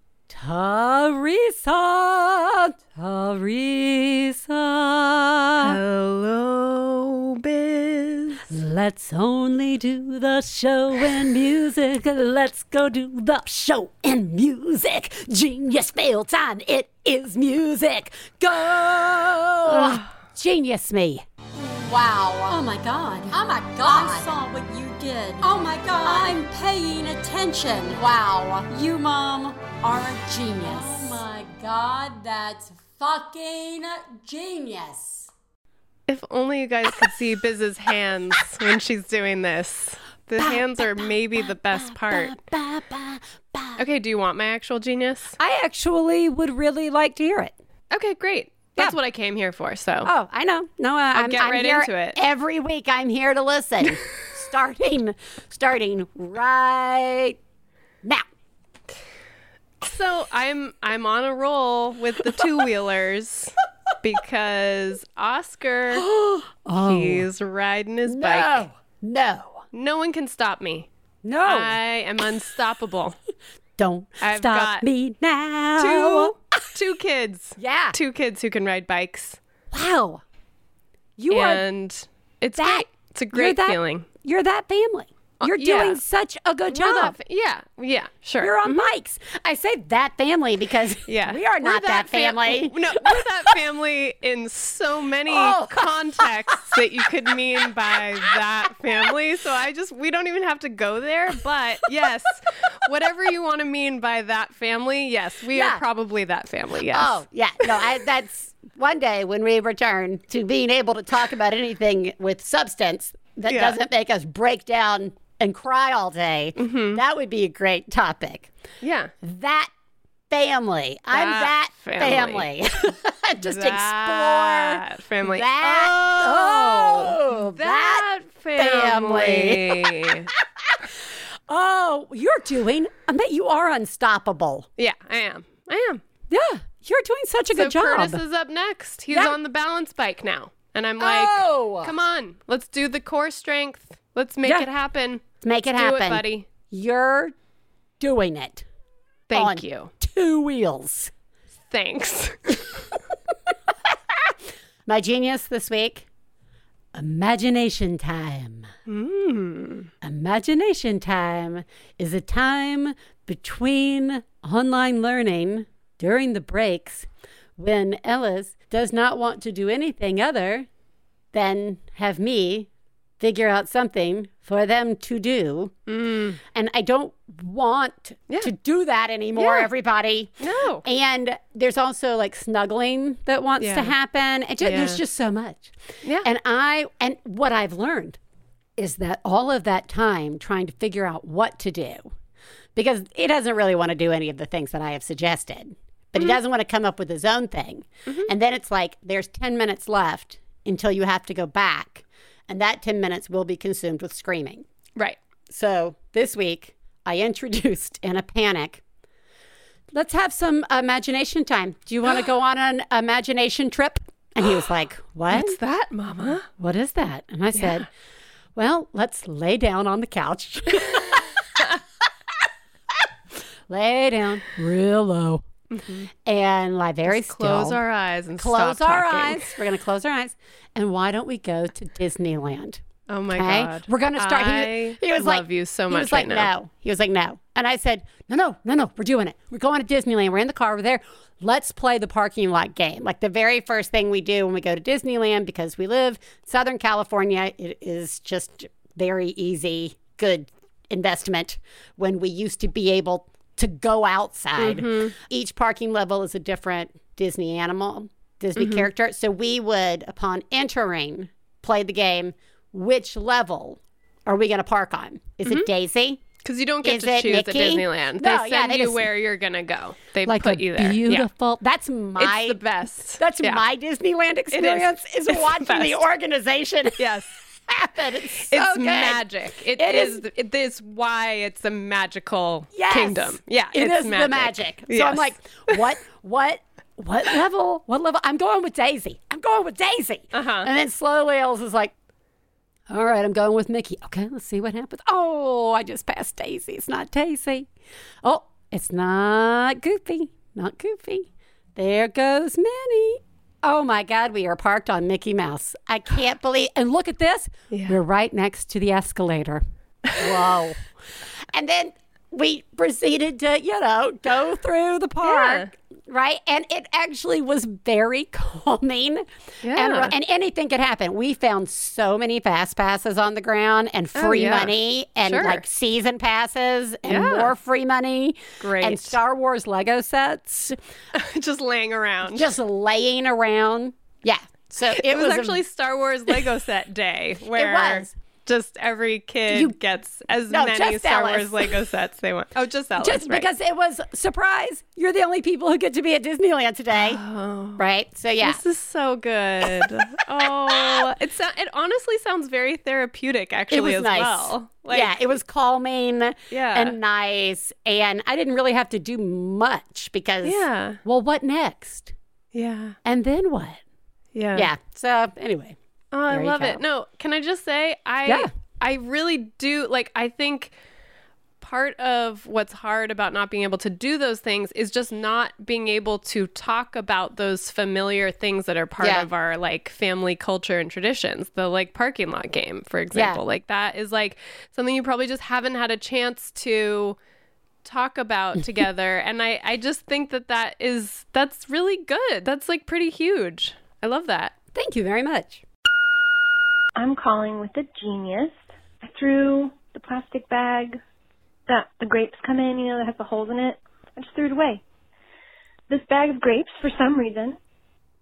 Theresa, Theresa. Hello, Biz. Let's only do the show in music. Let's go do the show in music. Genius fail time. It is music. Go. Ah. Genius me. Wow. Oh my god. Oh my god. I saw what you did. Oh my god. I'm paying attention. Wow. You, Mom, are a genius. Oh my God, that's fucking genius. If only you guys could see Biz's hands when she's doing this. The hands are maybe the best part. Ba, ba, ba. Okay, do you want my actual genius? I actually would really like to hear it. Okay, great. That's Yeah. what I came here for. So Oh, I know. No, uh, I'm, get I'm right into it. Every week, I'm here to listen. (laughs) starting, starting right now. So I'm I'm on a roll with the two wheelers (laughs) because Oscar (gasps) he's riding his bike. No, no, No one can stop me. no! I am unstoppable. (laughs) Don't I've stop me now. Two (laughs) two kids. Yeah. Two kids who can ride bikes. Wow. You are And it's that. great. It's a you're great that, feeling. You're that family. Uh, You're yeah. doing such a good We're job. that yeah, yeah, sure. You're on mm-hmm. mics. I say that family because (laughs) Yeah. we are not that, fam- family. no, (laughs) we're that family in so many Oh. (laughs) contexts that you could mean by that family. So I just, we don't even have to go there. But yes, whatever you want to mean by that family, yes, we Yeah. are probably that family. Yes. Oh, yeah. No, I, that's one day when we return to being able to talk about anything with substance that Yeah. doesn't make us break down and cry all day. Mm-hmm. That would be a great topic. Yeah. That family. I'm that That family. (laughs) Just That explore family. that. Oh, Oh, that family. (laughs) Oh, you're doing. I bet you are unstoppable. yeah, I am. I am. Yeah, you're doing such a So good job. Curtis is up next. He's Yeah. on the balance bike now. And I'm like, Oh. come on, let's do the core strength. Let's make Yeah. it happen. Make it happen, it, buddy. You're doing it. Thank On you. Two wheels. Thanks. (laughs) My genius this week imagination time. Hmm. Imagination time is a time between online learning during the breaks when Ellis does not want to do anything other than have me figure out something for them to do. And I don't want Mm. Yeah. to do that anymore, Yeah. everybody. No. And there's also like snuggling that wants Yeah. to happen. And ju- there's just so much. Yeah. And I and what I've learned is that all of that time trying to figure out what to do because he doesn't really want to do any of the things that I have suggested. But he doesn't want to come up with his own thing. And then it's like there's 10 minutes left until you have to go back. And that 10 minutes will be consumed with screaming. Right. So this week, I introduced in a panic. Let's have some imagination time. Do you want to go (gasps) on an imagination trip? And he was (gasps) like, What? What's that, Mama? What is that? And I said, Well, let's lay down on the couch. (laughs) (laughs) lay down real low Mm-hmm. and lie very still. Close our eyes and Close our talking. eyes. We're going to close our eyes. And why don't we go to Disneyland? Oh my Okay, God. we're gonna start. I he, he was love like, you so much. he was like, now. no. He was like, no. And I said, no, no, no, no. We're doing it. We're going to Disneyland. We're in the car. We're there. Let's play the parking lot game. Like the very first thing we do when we go to Disneyland because we live Southern California. It is just very easy, good investment when we used to be able to go outside. Mm-hmm. Each parking level is a different Disney animal, Disney Mm-hmm. character. So we would, upon entering, play the game. Which level are we going to park on? Is Mm-hmm. it Daisy? Because you don't get Is to it choose at Disneyland. No, they yeah, they you just- where you're gonna go. They Like put you there. Yeah. beautiful. That's my. It's the best. That's Yeah. my Disneyland experience. Is, It's the watching the, best. organization (laughs) Yes. (laughs) happen. It's so It's good. magic. It it is- is. It is why it's a magical Yes. kingdom. Yeah, it it's is magic. the magic. So Yes. I'm like, what, what, what level? What level? I'm going with Daisy. I'm going with Daisy. Uh-huh. And then slowly, Ellis is like, all right, I'm going with Mickey. Okay, let's see what happens. Oh, I just passed Daisy. It's not Daisy. Oh, it's not Goofy. Not Goofy. There goes Minnie. Oh my God, we are parked on Mickey Mouse. I can't believe. And look at this. Yeah. We're right next to the escalator. Whoa. (laughs) and then we proceeded to, you know, go through the park. Right? And it actually was very (laughs) calming. And, Yeah. and anything could happen. We found so many fast passes on the ground and oh, free Oh, yeah. money and Sure. like season passes and Yeah. more free money. Great. And Star Wars Lego sets (laughs) just laying around. just laying around. Yeah. So it, it was, a- actually Star Wars Lego set day (laughs) where was. Just every kid You- gets as No, many just Star Ellis. Wars Lego sets they want. Oh, just Ellis, just right. because it was surprise. You're the only people who get to be at Disneyland today. (gasps) Oh. Right? So yeah. This is so good. (laughs) oh, it so- it honestly sounds very therapeutic, actually, it was as nice. well. Like, yeah, it was calming Yeah. and nice. And I didn't really have to do much because, Yeah. well, what next? yeah, And then what? yeah, Yeah. So, anyway, Oh, I love it. No, can I just say I Yeah. I really do like I think part of what's hard about not being able to do those things is just not being able to talk about those familiar things that are part Yeah. of our like family culture and traditions. The like parking lot game, for example. Like that is like something you probably just haven't had a chance to talk about (laughs) together and I I just think that that is that's really good. That's like pretty huge. I love that. thank you very much. I'm calling with a genius. I threw the plastic bag that the grapes come in, you know, that has the holes in it. I just threw it away. This bag of grapes, for some reason,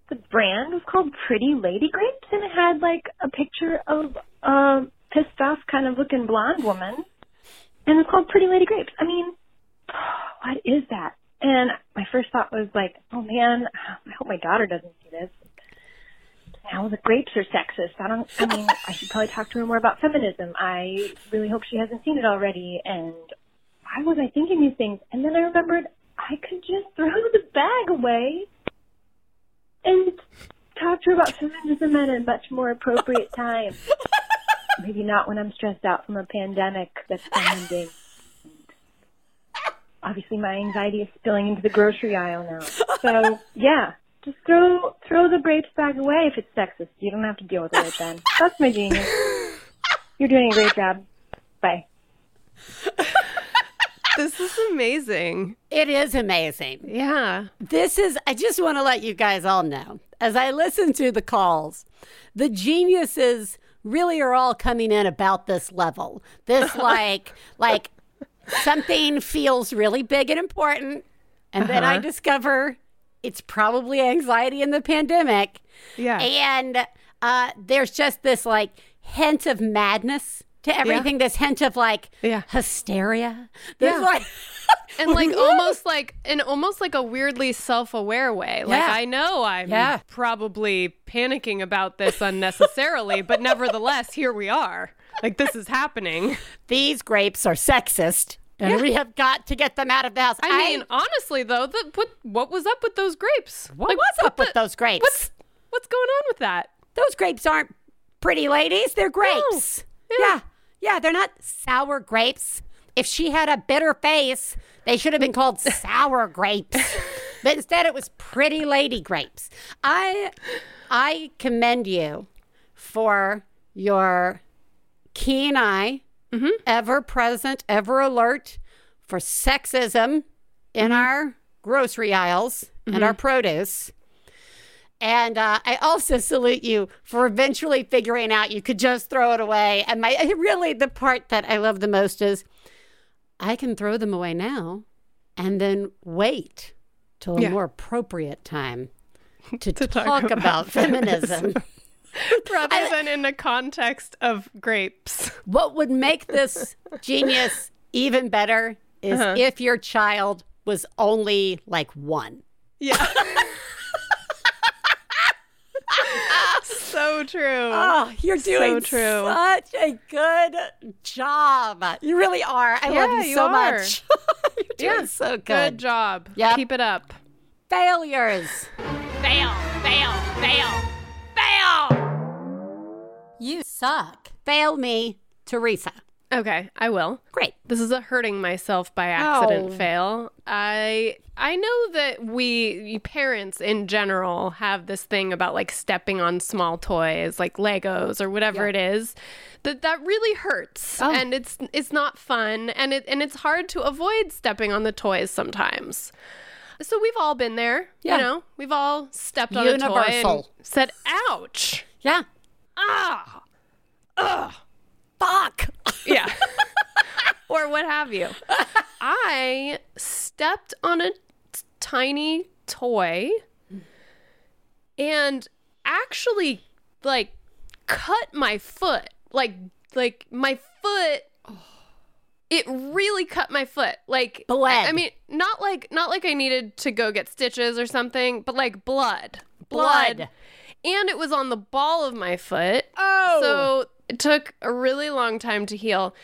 the brand was called Pretty Lady Grapes, and it had like a picture of a pissed off kind of looking blonde woman, and it's called Pretty Lady Grapes. I mean, (sighs) what is that? And my first thought was like, oh man, I hope my daughter doesn't see this. Now the grapes are sexist. I don't. I mean, I should probably talk to her more about feminism. I really hope she hasn't seen it already. And why was I thinking these things? And then I remembered I could just throw the bag away and talk to her about feminism at a much more appropriate time. Maybe not when I'm stressed out from a pandemic that's ending. Obviously, my anxiety is spilling into the grocery aisle now. So, yeah, just throw throw the grapes bag away if it's sexist. You don't have to deal with it right then. (laughs) That's my genius. You're doing a great job. Bye. This is amazing. It is amazing. Yeah. This is, I just want to let you guys all know as I listen to the calls, the geniuses really are all coming in about this level. This, (laughs) like, like something feels really big and important. And then I Uh-huh. discover it's probably anxiety in the pandemic. Yeah. And uh, there's just this like hint of madness to everything, this hint of like Yeah. hysteria. There's Yeah. like, (laughs) and like (laughs) almost like in almost like a weirdly self-aware way like Yeah. i know i'm Yeah. probably panicking about this unnecessarily but nevertheless here we are like this is happening (laughs) these grapes are sexist and we have got to get them out of the house. i mean honestly though the, what what was up with those grapes what Like, was what up with those grapes? what's what's going on with that Those grapes aren't pretty ladies. They're grapes. Yeah. yeah. they're not sour grapes. If she had a bitter face, they should have been called (laughs) sour grapes. But instead it was pretty lady grapes. I I commend you for your keen eye, Mm-hmm. ever present, ever alert for sexism in mm-hmm. our grocery aisles and our mm-hmm. produce. And uh, I also salute you for eventually figuring out you could just throw it away. And my (laughs) really the part that I love the most is I can throw them away now and then wait till a Yeah. more appropriate time (laughs) to, talk talk, about about, feminism. (laughs) rather than in the context of grapes (laughs) what would make this genius even better is Uh-huh. if your child was only like one. yeah (laughs) so true Oh, you're doing so true. such a good job. You really are. I love you you so are. much. you're doing so good. good job Yep. keep it up Failures. Fail, fail, fail, fail. You suck. Fail me, Theresa. Okay, I will. Great. This is a hurting myself by accident Oh. fail. I I know that we parents in general have this thing about like stepping on small toys like Legos or whatever Yeah. it is. That that really hurts Oh. and it's it's not fun and it and it's hard to avoid stepping on the toys sometimes. So we've all been there. Yeah. You know, we've all stepped on a toy and said, ouch. Yeah. Ah. Ugh. Fuck. Yeah. (laughs) or what have you. I stepped on a t- tiny toy and actually like cut my foot. Like like my foot it really cut my foot. Like Bled. I mean, not like not like I needed to go get stitches or something, but like blood. Blood. And it was on the ball of my foot. Oh. So it took a really long time to heal.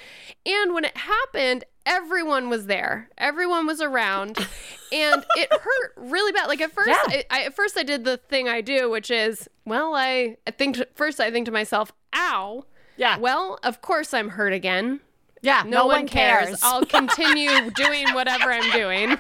And when it happened, everyone was there. Everyone was around. (laughs) and it hurt really bad. Like at first, Yeah. I, I, at first I did the thing I do, which is, well, I, I think first I think to myself, ow. Yeah. Well, of course I'm hurt again. Yeah. No, one, cares. I'll continue doing whatever I'm doing.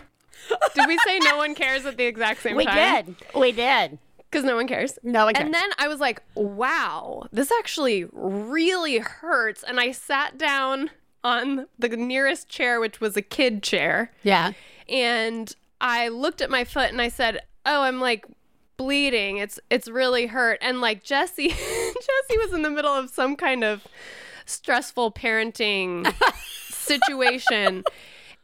Did we say no one cares at the exact same we time? We did. We did. Because no one cares. No one cares. And then I was like, wow, this actually really hurts. And I sat down on the nearest chair, which was a kid chair. yeah. And I looked at my foot and I said, oh, I'm like bleeding. It's it's really hurt. And like Jesse, (laughs) Jesse was in the middle of some kind of stressful parenting (laughs) situation.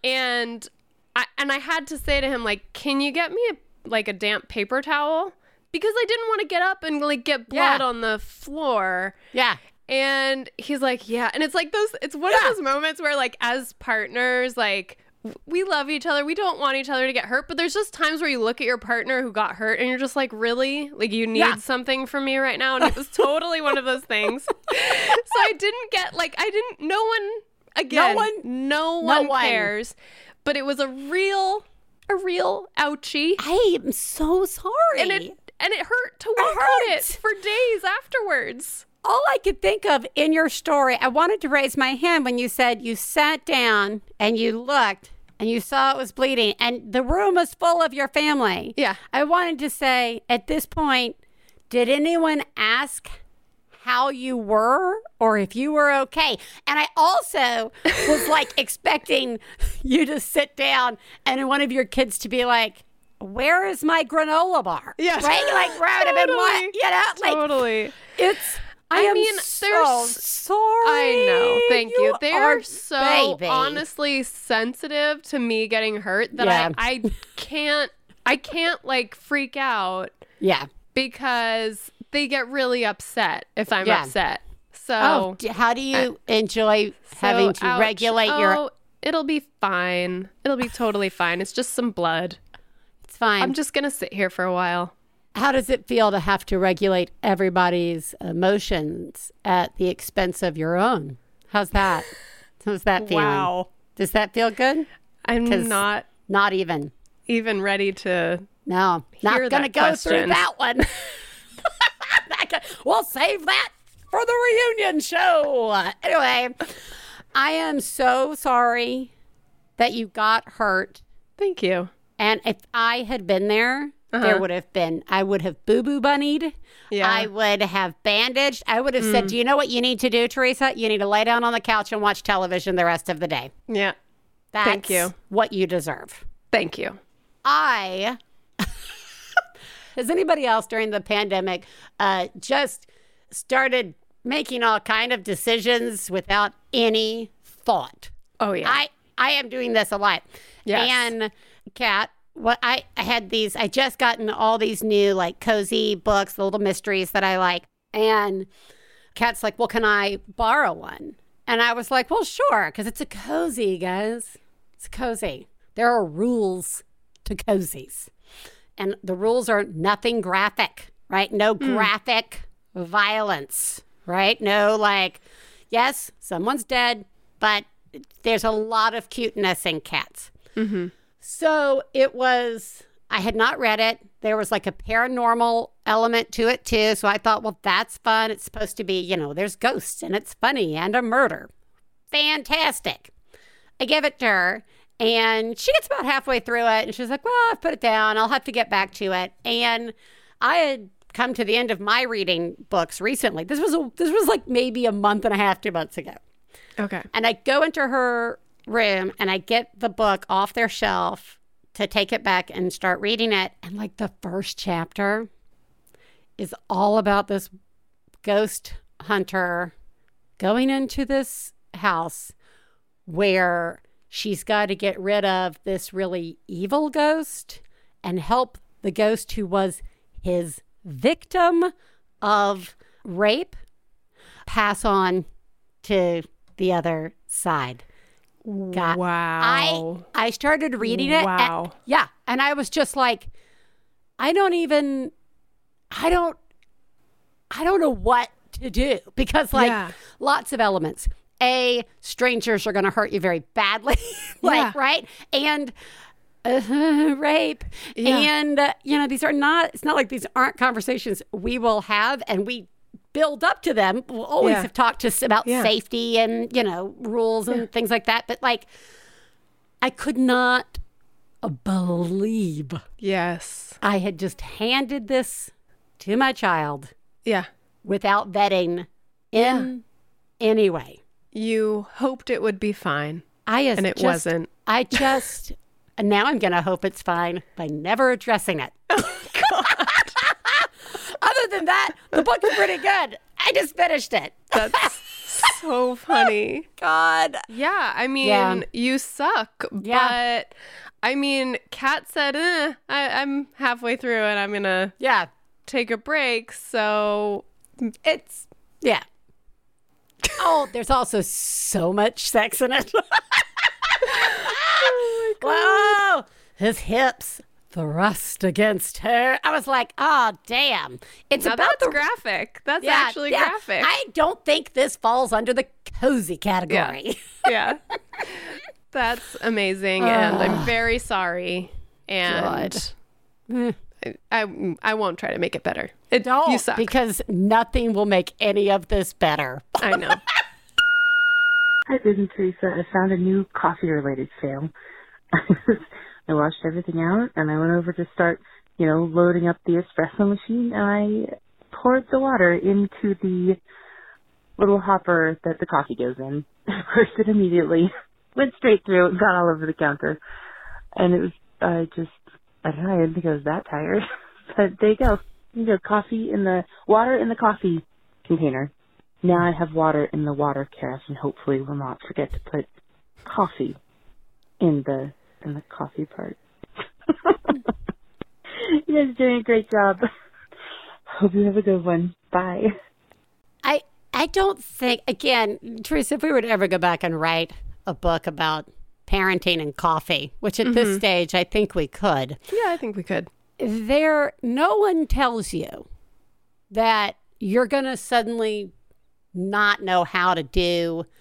And I and I had to say to him, like, can you get me a like a damp paper towel? Because I didn't want to get up and like get blood Yeah. on the floor. Yeah. And he's like, yeah. And it's like those, it's one Yeah. of those moments where, like, as partners, like, we love each other. We don't want each other to get hurt. But there's just times where you look at your partner who got hurt and you're just like, really? Like, you need Yeah. something from me right now? And it was (laughs) totally one of those things. so I didn't get, like, I didn't, no one, again, no one- no one, one. cares. But it was a real, a real ouchie. I am so sorry. And it, and it hurt to walk on it for days afterwards. all I could think of in your story, I wanted to raise my hand when you said you sat down and you looked and you saw it was bleeding and the room was full of your family. Yeah. I wanted to say at this point, did anyone ask how you were or if you were okay? And I also was (laughs) like expecting you to sit down and one of your kids to be like, where is my granola bar? Yeah. Right? Like, where would have been what? You know? Like, Totally. it's. I, I mean, so there's- sorry. I know. Thank you. They are are so baby. honestly sensitive to me getting hurt that Yeah. I, I can't I can't like freak out Yeah. because they get really upset if I'm Yeah. upset. So, Oh, how do you enjoy so having to ouch. regulate oh, your? It'll be fine. It'll be totally fine. It's just some blood. It's fine. I'm just gonna sit here for a while. How does it feel to have to regulate everybody's emotions at the expense of your own? How's that? How's that feeling? Does that feel good? I'm not Not even. even ready to. No, not Hear going to that go through that one. (laughs) (laughs) we'll save that for the reunion show. Anyway, I am so sorry that you got hurt. Thank you. And if I had been there, Uh-huh. there would have been, I would have boo boo bunnied. Yeah. I would have bandaged. I would have said, Do you know what you need to do, Theresa? You need to lay down on the couch and watch television the rest of the day. Yeah. That's Thank you. what you deserve. Thank you. I (laughs) has anybody else during the pandemic uh, just started making all kind of decisions without any thought? Oh yeah. I I am doing this a lot. Yes. And Kat, what I, I had these. I just gotten all these new like cozy books, the little mysteries that I like, and Kat's like, "Well, can I borrow one?" And I was like, "Well, sure," because it's a cozy, guys. It's cozy. There are rules to cozies, and the rules are nothing graphic, right? No hmm. graphic violence, right? No like, yes, someone's dead, but there's a lot of cuteness in cats. Mm-hmm. So it was, I had not read it. There was like a paranormal element to it too. So I thought, well, that's fun. It's supposed to be, you know, there's ghosts and it's funny and a murder. Fantastic. I gave it to her and she gets about halfway through it and she's like, well, I've put it down. I'll have to get back to it. And I had come to the end of my reading books recently. This was a, this was like maybe a month and a half, two months ago. okay. And I go into her room and I get the book off their shelf to take it back and start reading it. And like the first chapter is all about this ghost hunter going into this house where she's got to get rid of this really evil ghost and help the ghost who was his victim of rape pass on to the other side. God, wow. I I started reading it. and- Wow. yeah, and I was just like, I don't even, I don't, I don't know what to do (laughs) because like Yeah. lots of elements. A strangers are going to hurt you very badly, (laughs) like Yeah. right, and uh, (laughs) rape, Yeah. and uh, you know these are not. It's not like these aren't conversations we will have, and we build up to them. We'll always Yeah. have talked to us about Yeah. safety and you know rules and things like that. But like, I could not believe yes. I had just handed this to my child Yeah. without vetting in any way. You hoped it would be fine, I and it wasn't. I just (laughs) and now I'm going to hope it's fine by never addressing it. (laughs) Oh, Other than that, the book is pretty good. I just finished it. That's (laughs) so funny. God. Yeah, I mean, Yeah. you suck, Yeah. but I mean, Kat said, eh, I, I'm halfway through and I'm gonna Yeah. take a break. So It's yeah. (laughs) Oh, there's also so much sex in it. (laughs) Wow. His hips thrust against her. I was like, oh damn. It's now about that's the graphic. That's Yeah, actually yeah. graphic. I don't think this falls under the cozy category. (laughs) yeah, that's amazing, and I'm ah. very sorry. And God. I, I I won't try to make it better. It, Don't you suck. because nothing will make any of this better. I know. (laughs) Hi, Susan Theresa. I found a new coffee-related fail. (laughs) I washed everything out, and I went over to start, you know, loading up the espresso machine, and I poured the water into the little hopper that the coffee goes in. (laughs) Pushed it immediately, (laughs) went straight through, and got all over the counter. And it was, I just, I don't know, I didn't think I was that tired. (laughs) but there you go. You know, coffee in the, water in the coffee container. Now I have water in the water carafe, and hopefully will not forget to put coffee in the in the coffee part. (laughs) you guys are doing a great job. Hope you have a good one. Bye. I I don't think again, Theresa, if we were to ever go back and write a book about parenting and coffee, which at this mm-hmm. stage I think we could, Yeah, I think we could. there no one tells you that you're going to suddenly not know how to do Yeah.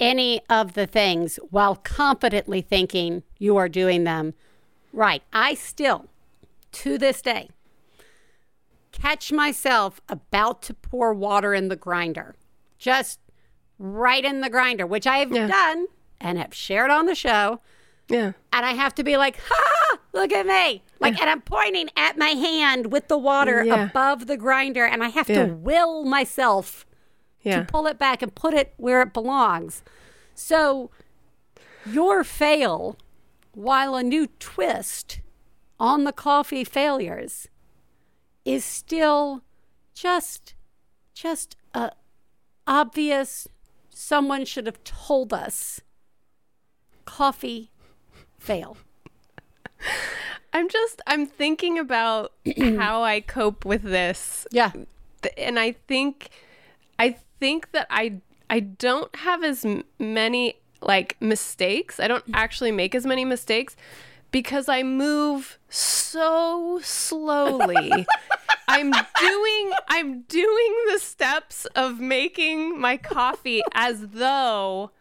Any of the things while confidently thinking you are doing them right. I still, to this day, catch myself about to pour water in the grinder, just right in the grinder, which I have Yeah. done and have shared on the show. Yeah. And I have to be like, ha, look at me. Like, and I'm pointing at my hand with the water Yeah. above the grinder, and I have Yeah. to will myself Yeah. to pull it back and put it where it belongs. So, your fail, while a new twist on the coffee failures, is still just just a obvious someone should have told us coffee fail. I'm just I'm thinking about (clears throat) how I cope with this. Yeah. And I think I think that I I don't have as many like mistakes. I don't actually make as many mistakes because I move so slowly. (laughs) I'm doing I'm doing the steps of making my coffee as though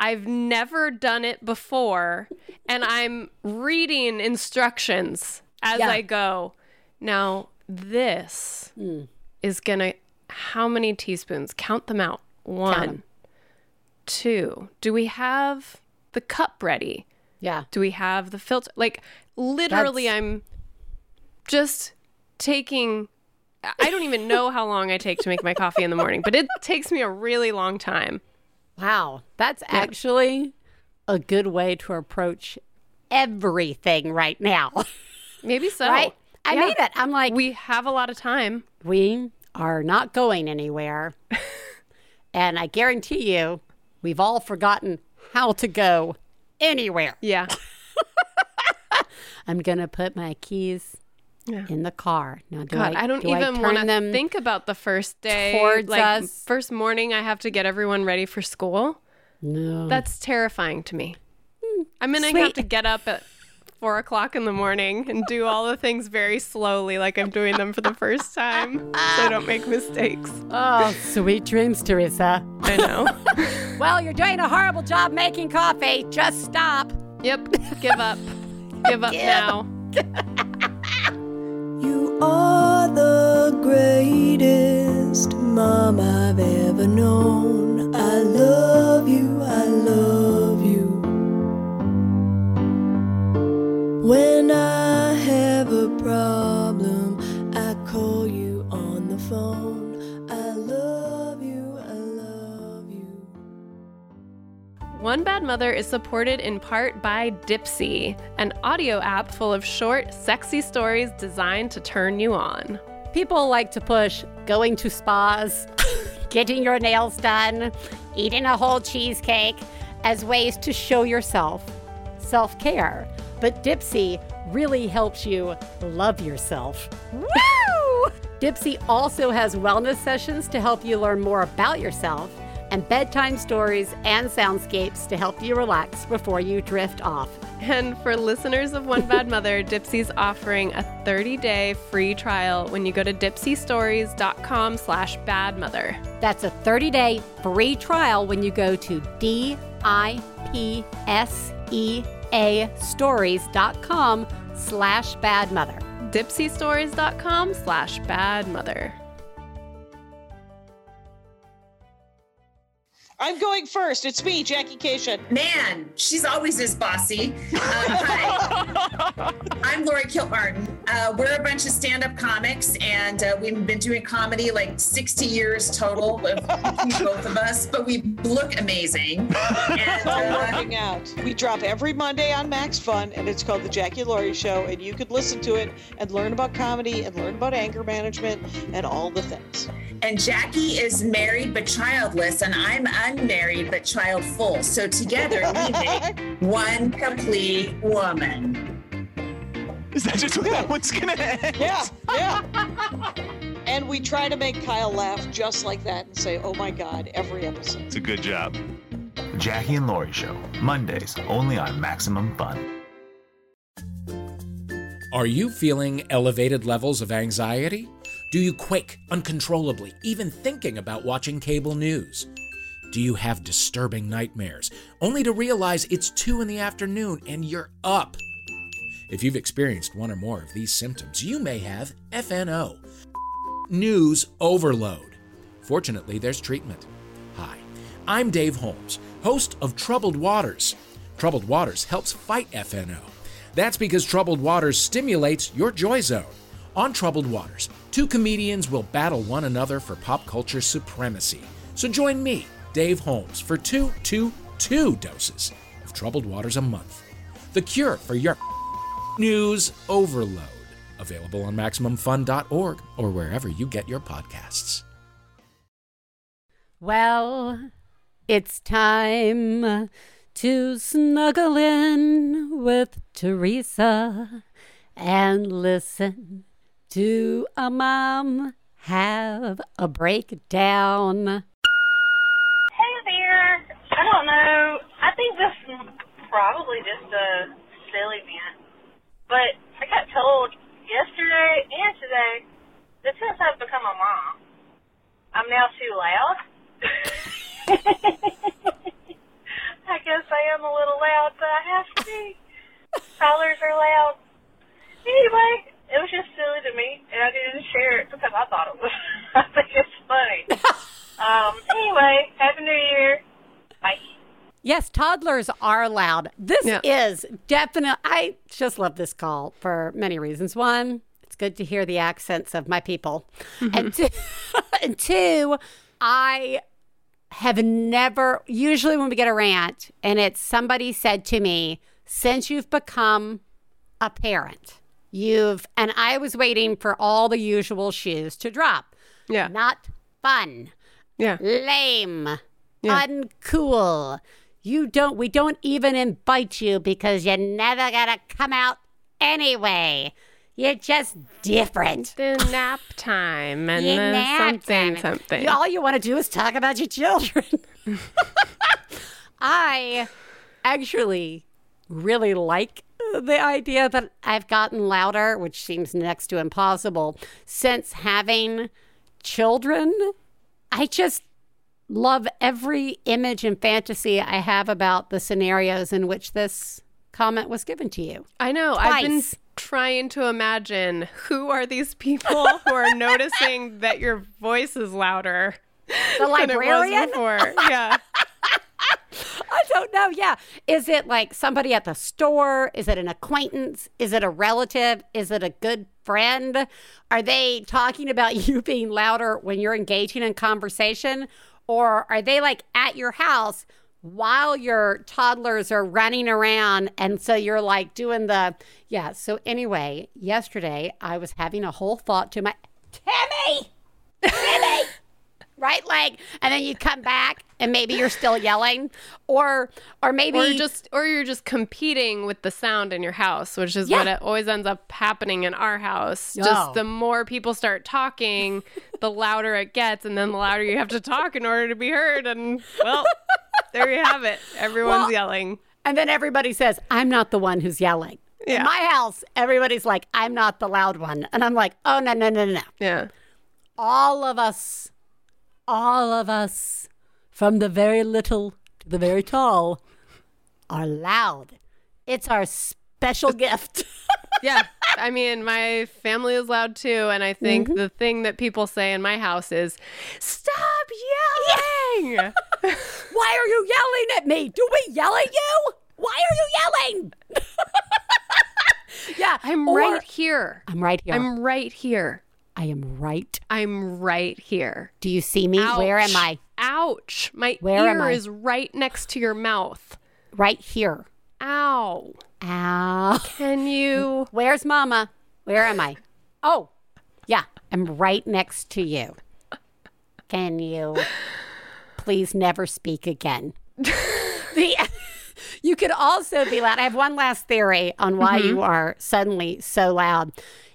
I've never done it before and I'm reading instructions as Yeah. I go. Now, this hmm. is going to how many teaspoons? Count them out. One, 'em. two. Do we have the cup ready? Yeah. Do we have the filter? Like literally That's- I'm just taking I don't even know how long I take to make my coffee in the morning, but it takes me a really long time. Wow. That's actually a good way to approach everything right now. (laughs) Maybe so. right? I Yeah. mean it. I'm like, We have a lot of time. we are not going anywhere. (laughs) and I guarantee you, we've all forgotten how to go anywhere. Yeah. (laughs) I'm going to put my keys Yeah. in the car. Now, do God, I, don't do even want to think about the first day. towards like us? first morning I have to get everyone ready for school. No. That's terrifying to me. Hmm. I'm gonna have to get up at four o'clock in the morning and do all the things very slowly, like I'm doing them for the first time, so I don't make mistakes. Oh, sweet dreams, Theresa. I know. (laughs) Well, you're doing a horrible job making coffee. Just stop. yep. Give up. Give up Give. now. (laughs) You are the greatest mom I've ever known. I love you, I love When I have a problem, I call you on the phone. I love you, I love you. One Bad Mother is supported in part by Dipsea, an audio app full of short, sexy stories designed to turn you on. People like to push going to spas, (laughs) getting your nails done, eating a whole cheesecake as ways to show yourself self care. But Dipsea really helps you love yourself. Woo! Dipsea also has wellness sessions to help you learn more about yourself and bedtime stories and soundscapes to help you relax before you drift off. And for listeners of One Bad (laughs) Mother, Dipsea's offering a 30-day free trial when you go to dipseastories.com slash badmother. That's a 30 day free trial when you go to D I P S E A stories.com slash bad mother. dipseastories.com slash badmother. I'm going first. It's me, Jackie Kashian. Man, she's always this bossy. Uh, hi, I'm Laurie Kilmartin. Uh, we're a bunch of stand-up comics, and uh, we've been doing comedy like 60 years total, (laughs) both of us. But we look amazing. And, uh, working out. We drop every Monday on Max Fun, and it's called The Jackie Laurie Show, and you could listen to it and learn about comedy and learn about anger management and all the things. and Jackie is married but childless, and I'm unmarried but child full. So together we make (laughs) one complete woman. Is that just what that one's gonna end? Yeah, yeah. (laughs) and we try to make Kyle laugh just like that and say, oh my God, every episode. It's a good job. Jackie and Laurie Show, Mondays, only on Maximum Fun. Are you feeling elevated levels of anxiety? Do you quake uncontrollably, even thinking about watching cable news? Do you have disturbing nightmares, only to realize it's 2 in the afternoon and you're up? If you've experienced one or more of these symptoms, you may have FNO, news overload. Fortunately, there's treatment. Hi, I'm Dave Holmes, host of Troubled Waters. Troubled Waters helps fight FNO. That's because Troubled Waters stimulates your joy zone. On Troubled Waters, two comedians will battle one another for pop culture supremacy. So join me, Dave Holmes, for two, two, two doses of Troubled Waters a month. The cure for your news overload. Available on MaximumFun.org or wherever you get your podcasts. Well, it's time to snuggle in with Theresa and listen to a mom have a breakdown. Hey there. I don't know. I think this is probably just a silly vent. But I got told yesterday and today that since I've become a mom, I'm now too loud. (laughs) I guess I am a little loud, but I have to be. Toddlers are loud. Anyway, it was just silly to me, and I didn't share it because I thought it was. (laughs) I think it's funny. (laughs) um. Anyway, happy New Year. Bye. Yes, toddlers are loud. This Yeah. is definitely, I just love this call for many reasons. One, it's good to hear the accents of my people. Mm-hmm. And, two, (laughs) and two, I have never, usually when we get a rant and it's somebody said to me since you've become a parent, you've, and I was waiting for all the usual shoes to drop. Yeah. Not fun, Yeah. lame, Yeah. uncool. You don't, we don't even invite you because you're never gonna come out anyway. You're just different. The nap time and You the nap something time. something. You- all you want to do is talk about your children. (laughs) I actually really like the idea that I've gotten louder, which seems next to impossible, since having children. I just love every image and fantasy I have about the scenarios in which this comment was given to you. I know. I've been trying to imagine who are these people (laughs) who are noticing that your voice is louder The than it was before. Yeah. (laughs) I don't know. Yeah. Is it like somebody at the store? Is it an acquaintance? Is it a relative? Is it a good friend? Are they talking about (laughs) you being louder when you're engaging in conversation? Or are they like at your house while your toddlers are running around? And so you're like doing the, yeah. So anyway, yesterday I was having a whole thought to my, Timmy! Right? Like, and then you come back and maybe you're still yelling, or or maybe or just or you're just competing with the sound in your house, which is Yeah. what it always ends up happening in our house. Oh. Just the more people start talking, (laughs) the louder it gets, and then the louder you have to talk in order to be heard. And well, (laughs) there you have it. Everyone's Well, yelling. and then everybody says, "I'm not the one who's yelling." Yeah. In my house, everybody's like, "I'm not the loud one," and I'm like, "Oh no, no, no, no, no!" Yeah. All of us, all of us, from the very little to the very tall, are loud. It's our special gift. (laughs) yeah. I mean, my family is loud too. And I think Mm-hmm. the thing that people say in my house is, stop yelling. (laughs) Why are you yelling at me? Do we yell at you? Why are you yelling? (laughs) yeah, I'm or- right here. I'm right here. I'm right here. I am right. I'm right here. Do you see me? Where am I? Ouch. My Where ear is right next to your mouth. Right here. Ow. Ow. Can you? (laughs) Where's Mama? Where am I? Oh, yeah, I'm right next to you. Can you please never speak again? (laughs) the, you could also be loud. I have one last theory on why mm-hmm. you are suddenly so loud.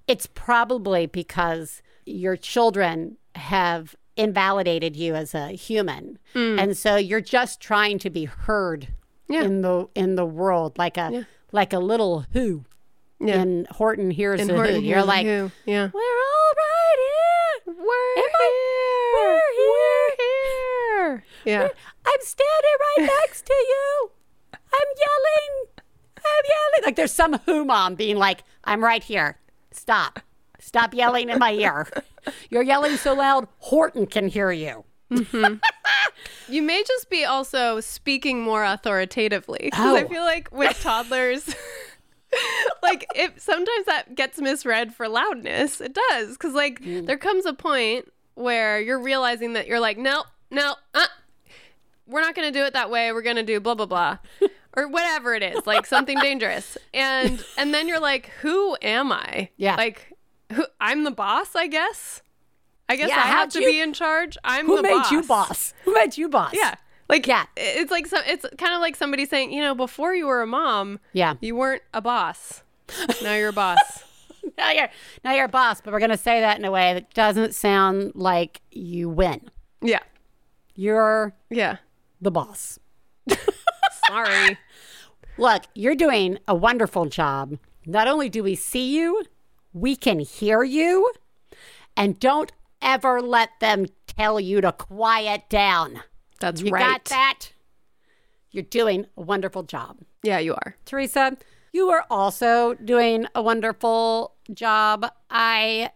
It's probably because your children have invalidated you as a human. Mm. And so you're just trying to be heard Yeah. in the in the world like a like a little who. Yeah. And Horton hears And Horton who. hears You're like, who. yeah. we're all right here. We're Am I- here. we're here. Yeah. I'm standing right (laughs) next to you. I'm yelling. I'm yelling. Like there's some who mom being like, I'm right here. Stop. Stop yelling in my ear. You're yelling so loud, Horton can hear you. You may just be also speaking more authoritatively because I Oh. feel like with toddlers, (laughs) like if sometimes that gets misread for loudness. It does because like Mm. there comes a point where you're realizing that you're like, no, no, uh, we're not going to do it that way. We're going to do blah blah blah. Or whatever it is, like something (laughs) dangerous, and and then you're like, "Who am I? Yeah. like, who? I'm the boss, I guess. I guess Yeah, I have to you- be in charge. I'm Who the made you boss? Who made you boss? yeah. Like Yeah. it's like some it's kind of like somebody saying, you know, before you were a mom, Yeah. you weren't a boss. Now you're a boss. (laughs) Now you're now you're a boss, but we're gonna say that in a way that doesn't sound like you win. yeah. You're Yeah. the boss. Sorry. Look, you're doing a wonderful job. Not only do we see you, we can hear you. And don't ever let them tell you to quiet down. That's You right. You got that? You're doing a wonderful job. Yeah, you are. Theresa, you are also doing a wonderful job. I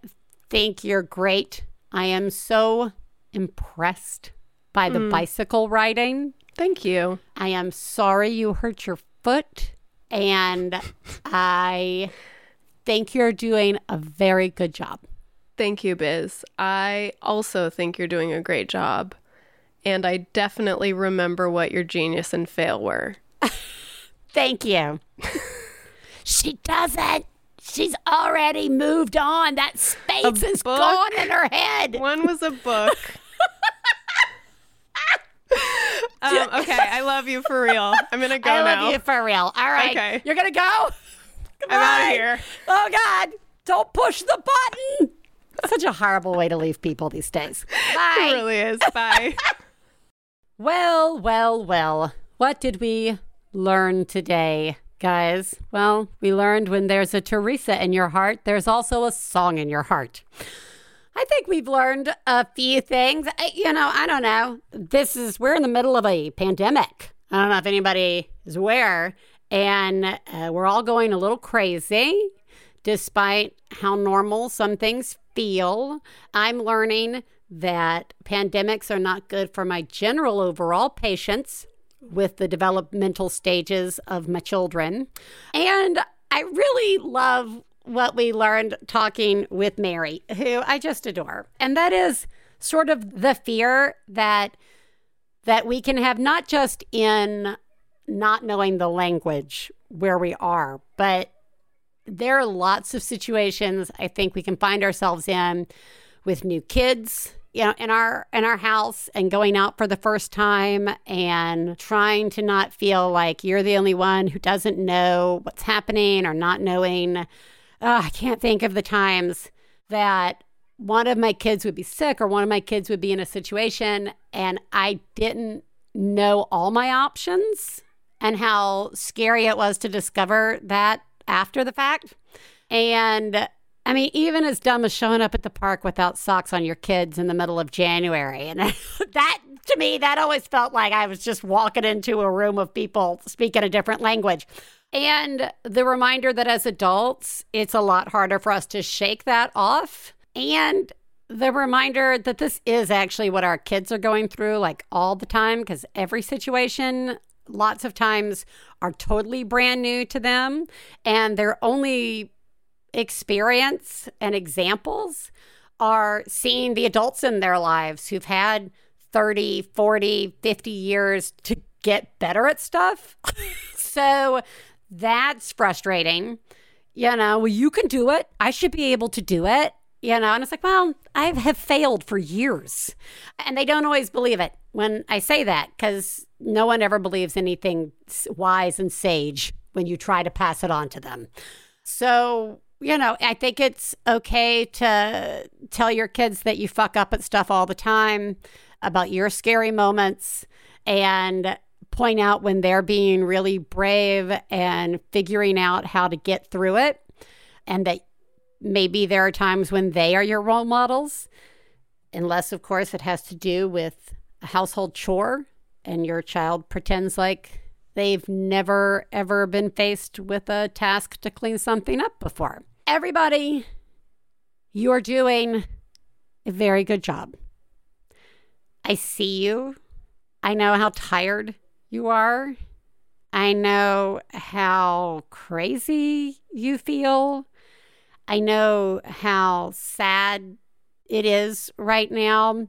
think you're great. I am so impressed by the mm. bicycle riding. Thank you. I am sorry you hurt your foot. And I think you're doing a very good job. Thank you, Biz. I also think you're doing a great job. And I definitely remember what your genius and fail were. (laughs) Thank you. (laughs) she doesn't. She's already moved on. That space is book? gone in her head. One was a book. (laughs) um, okay, I love you for real. I'm gonna (laughs) go I now. love you for real. All right. Okay. You're going to go? I'm out of here. Oh, God. Don't push the button. Such a horrible way to leave people these days. Bye. It really is. Bye. (laughs) Well, well, well. What did we learn today, guys? Well, we learned when there's a Theresa in your heart, there's also a song in your heart. I think we've learned a few things. You know, I don't know. This is, we're in the middle of a pandemic. I don't know if anybody is aware. And uh, we're all going a little crazy despite how normal some things feel. I'm learning that pandemics are not good for my general overall patience with the developmental stages of my children. And I really love what we learned talking with Mary, who I just adore. And that is sort of the fear that that we can have not just in not knowing the language where we are, but there are lots of situations I think we can find ourselves in with new kids, you know, in our in our house and going out for the first time and trying to not feel like you're the only one who doesn't know what's happening or not knowing. I can't think of the times that one of my kids would be sick or one of my kids would be in a situation and I didn't know all my options and how scary it was to discover that after the fact. And I mean, even as dumb as showing up at the park without socks on your kids in the middle of January. And (laughs) that, to me, that always felt like I was just walking into a room of people speaking a different language. And the reminder that as adults, it's a lot harder for us to shake that off. And the reminder that this is actually what our kids are going through, like all the time, because every situation, lots of times, are totally brand new to them. And their only experience and examples are seeing the adults in their lives who've had 30, 40, 50 years to get better at stuff. (laughs) so that's frustrating. You know, well, you can do it. I should be able to do it. You know, and it's like, well, I have failed for years. And they don't always believe it when I say that because no one ever believes anything wise and sage when you try to pass it on to them. So, you know, I think it's okay to tell your kids that you fuck up at stuff all the time about your scary moments and point out when they're being really brave and figuring out how to get through it and that maybe there are times when they are your role models unless of course it has to do with a household chore and your child pretends like they've never ever been faced with a task to clean something up before. Everybody you're doing a very good job. I see you. I know how tired you are i know how crazy you feel I know how sad it is right now.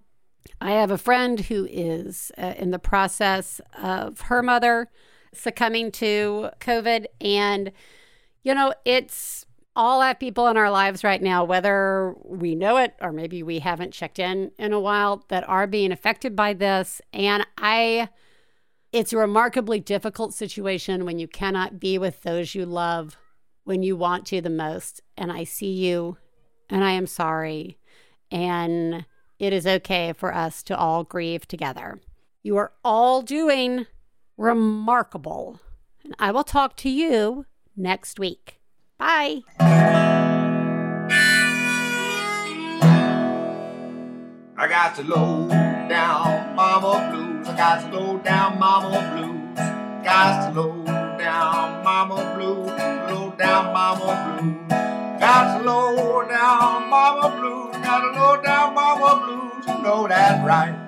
I have a friend who is uh, in the process of her mother succumbing to COVID. And, you know, it's all our people in our lives right now, whether we know it or maybe we haven't checked in in a while, that are being affected by this. And I, it's a remarkably difficult situation when you cannot be with those you love when you want to the most. And I see you and I am sorry. And it is okay for us to all grieve together. You are all doing remarkable. And I will talk to you next week. Bye. I got the low down mama blues. I got the low down mama blues. Got the low down mama blues. Low down mama blues. Got the low down mama blues. Got the low down mama blues. You know that's right.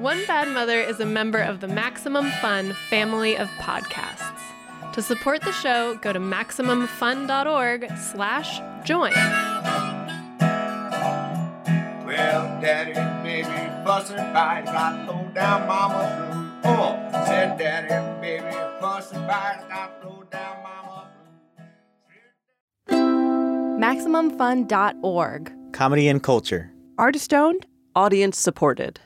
One Bad Mother is a member of the Maximum Fun family of podcasts. To support the show, go to MaximumFun.org slash join. Well, daddy and baby fussing fight, got low down mama blue. Oh, said daddy and baby fussing fight, got low down mama MaximumFun.org. Comedy and culture. Artist owned, audience supported.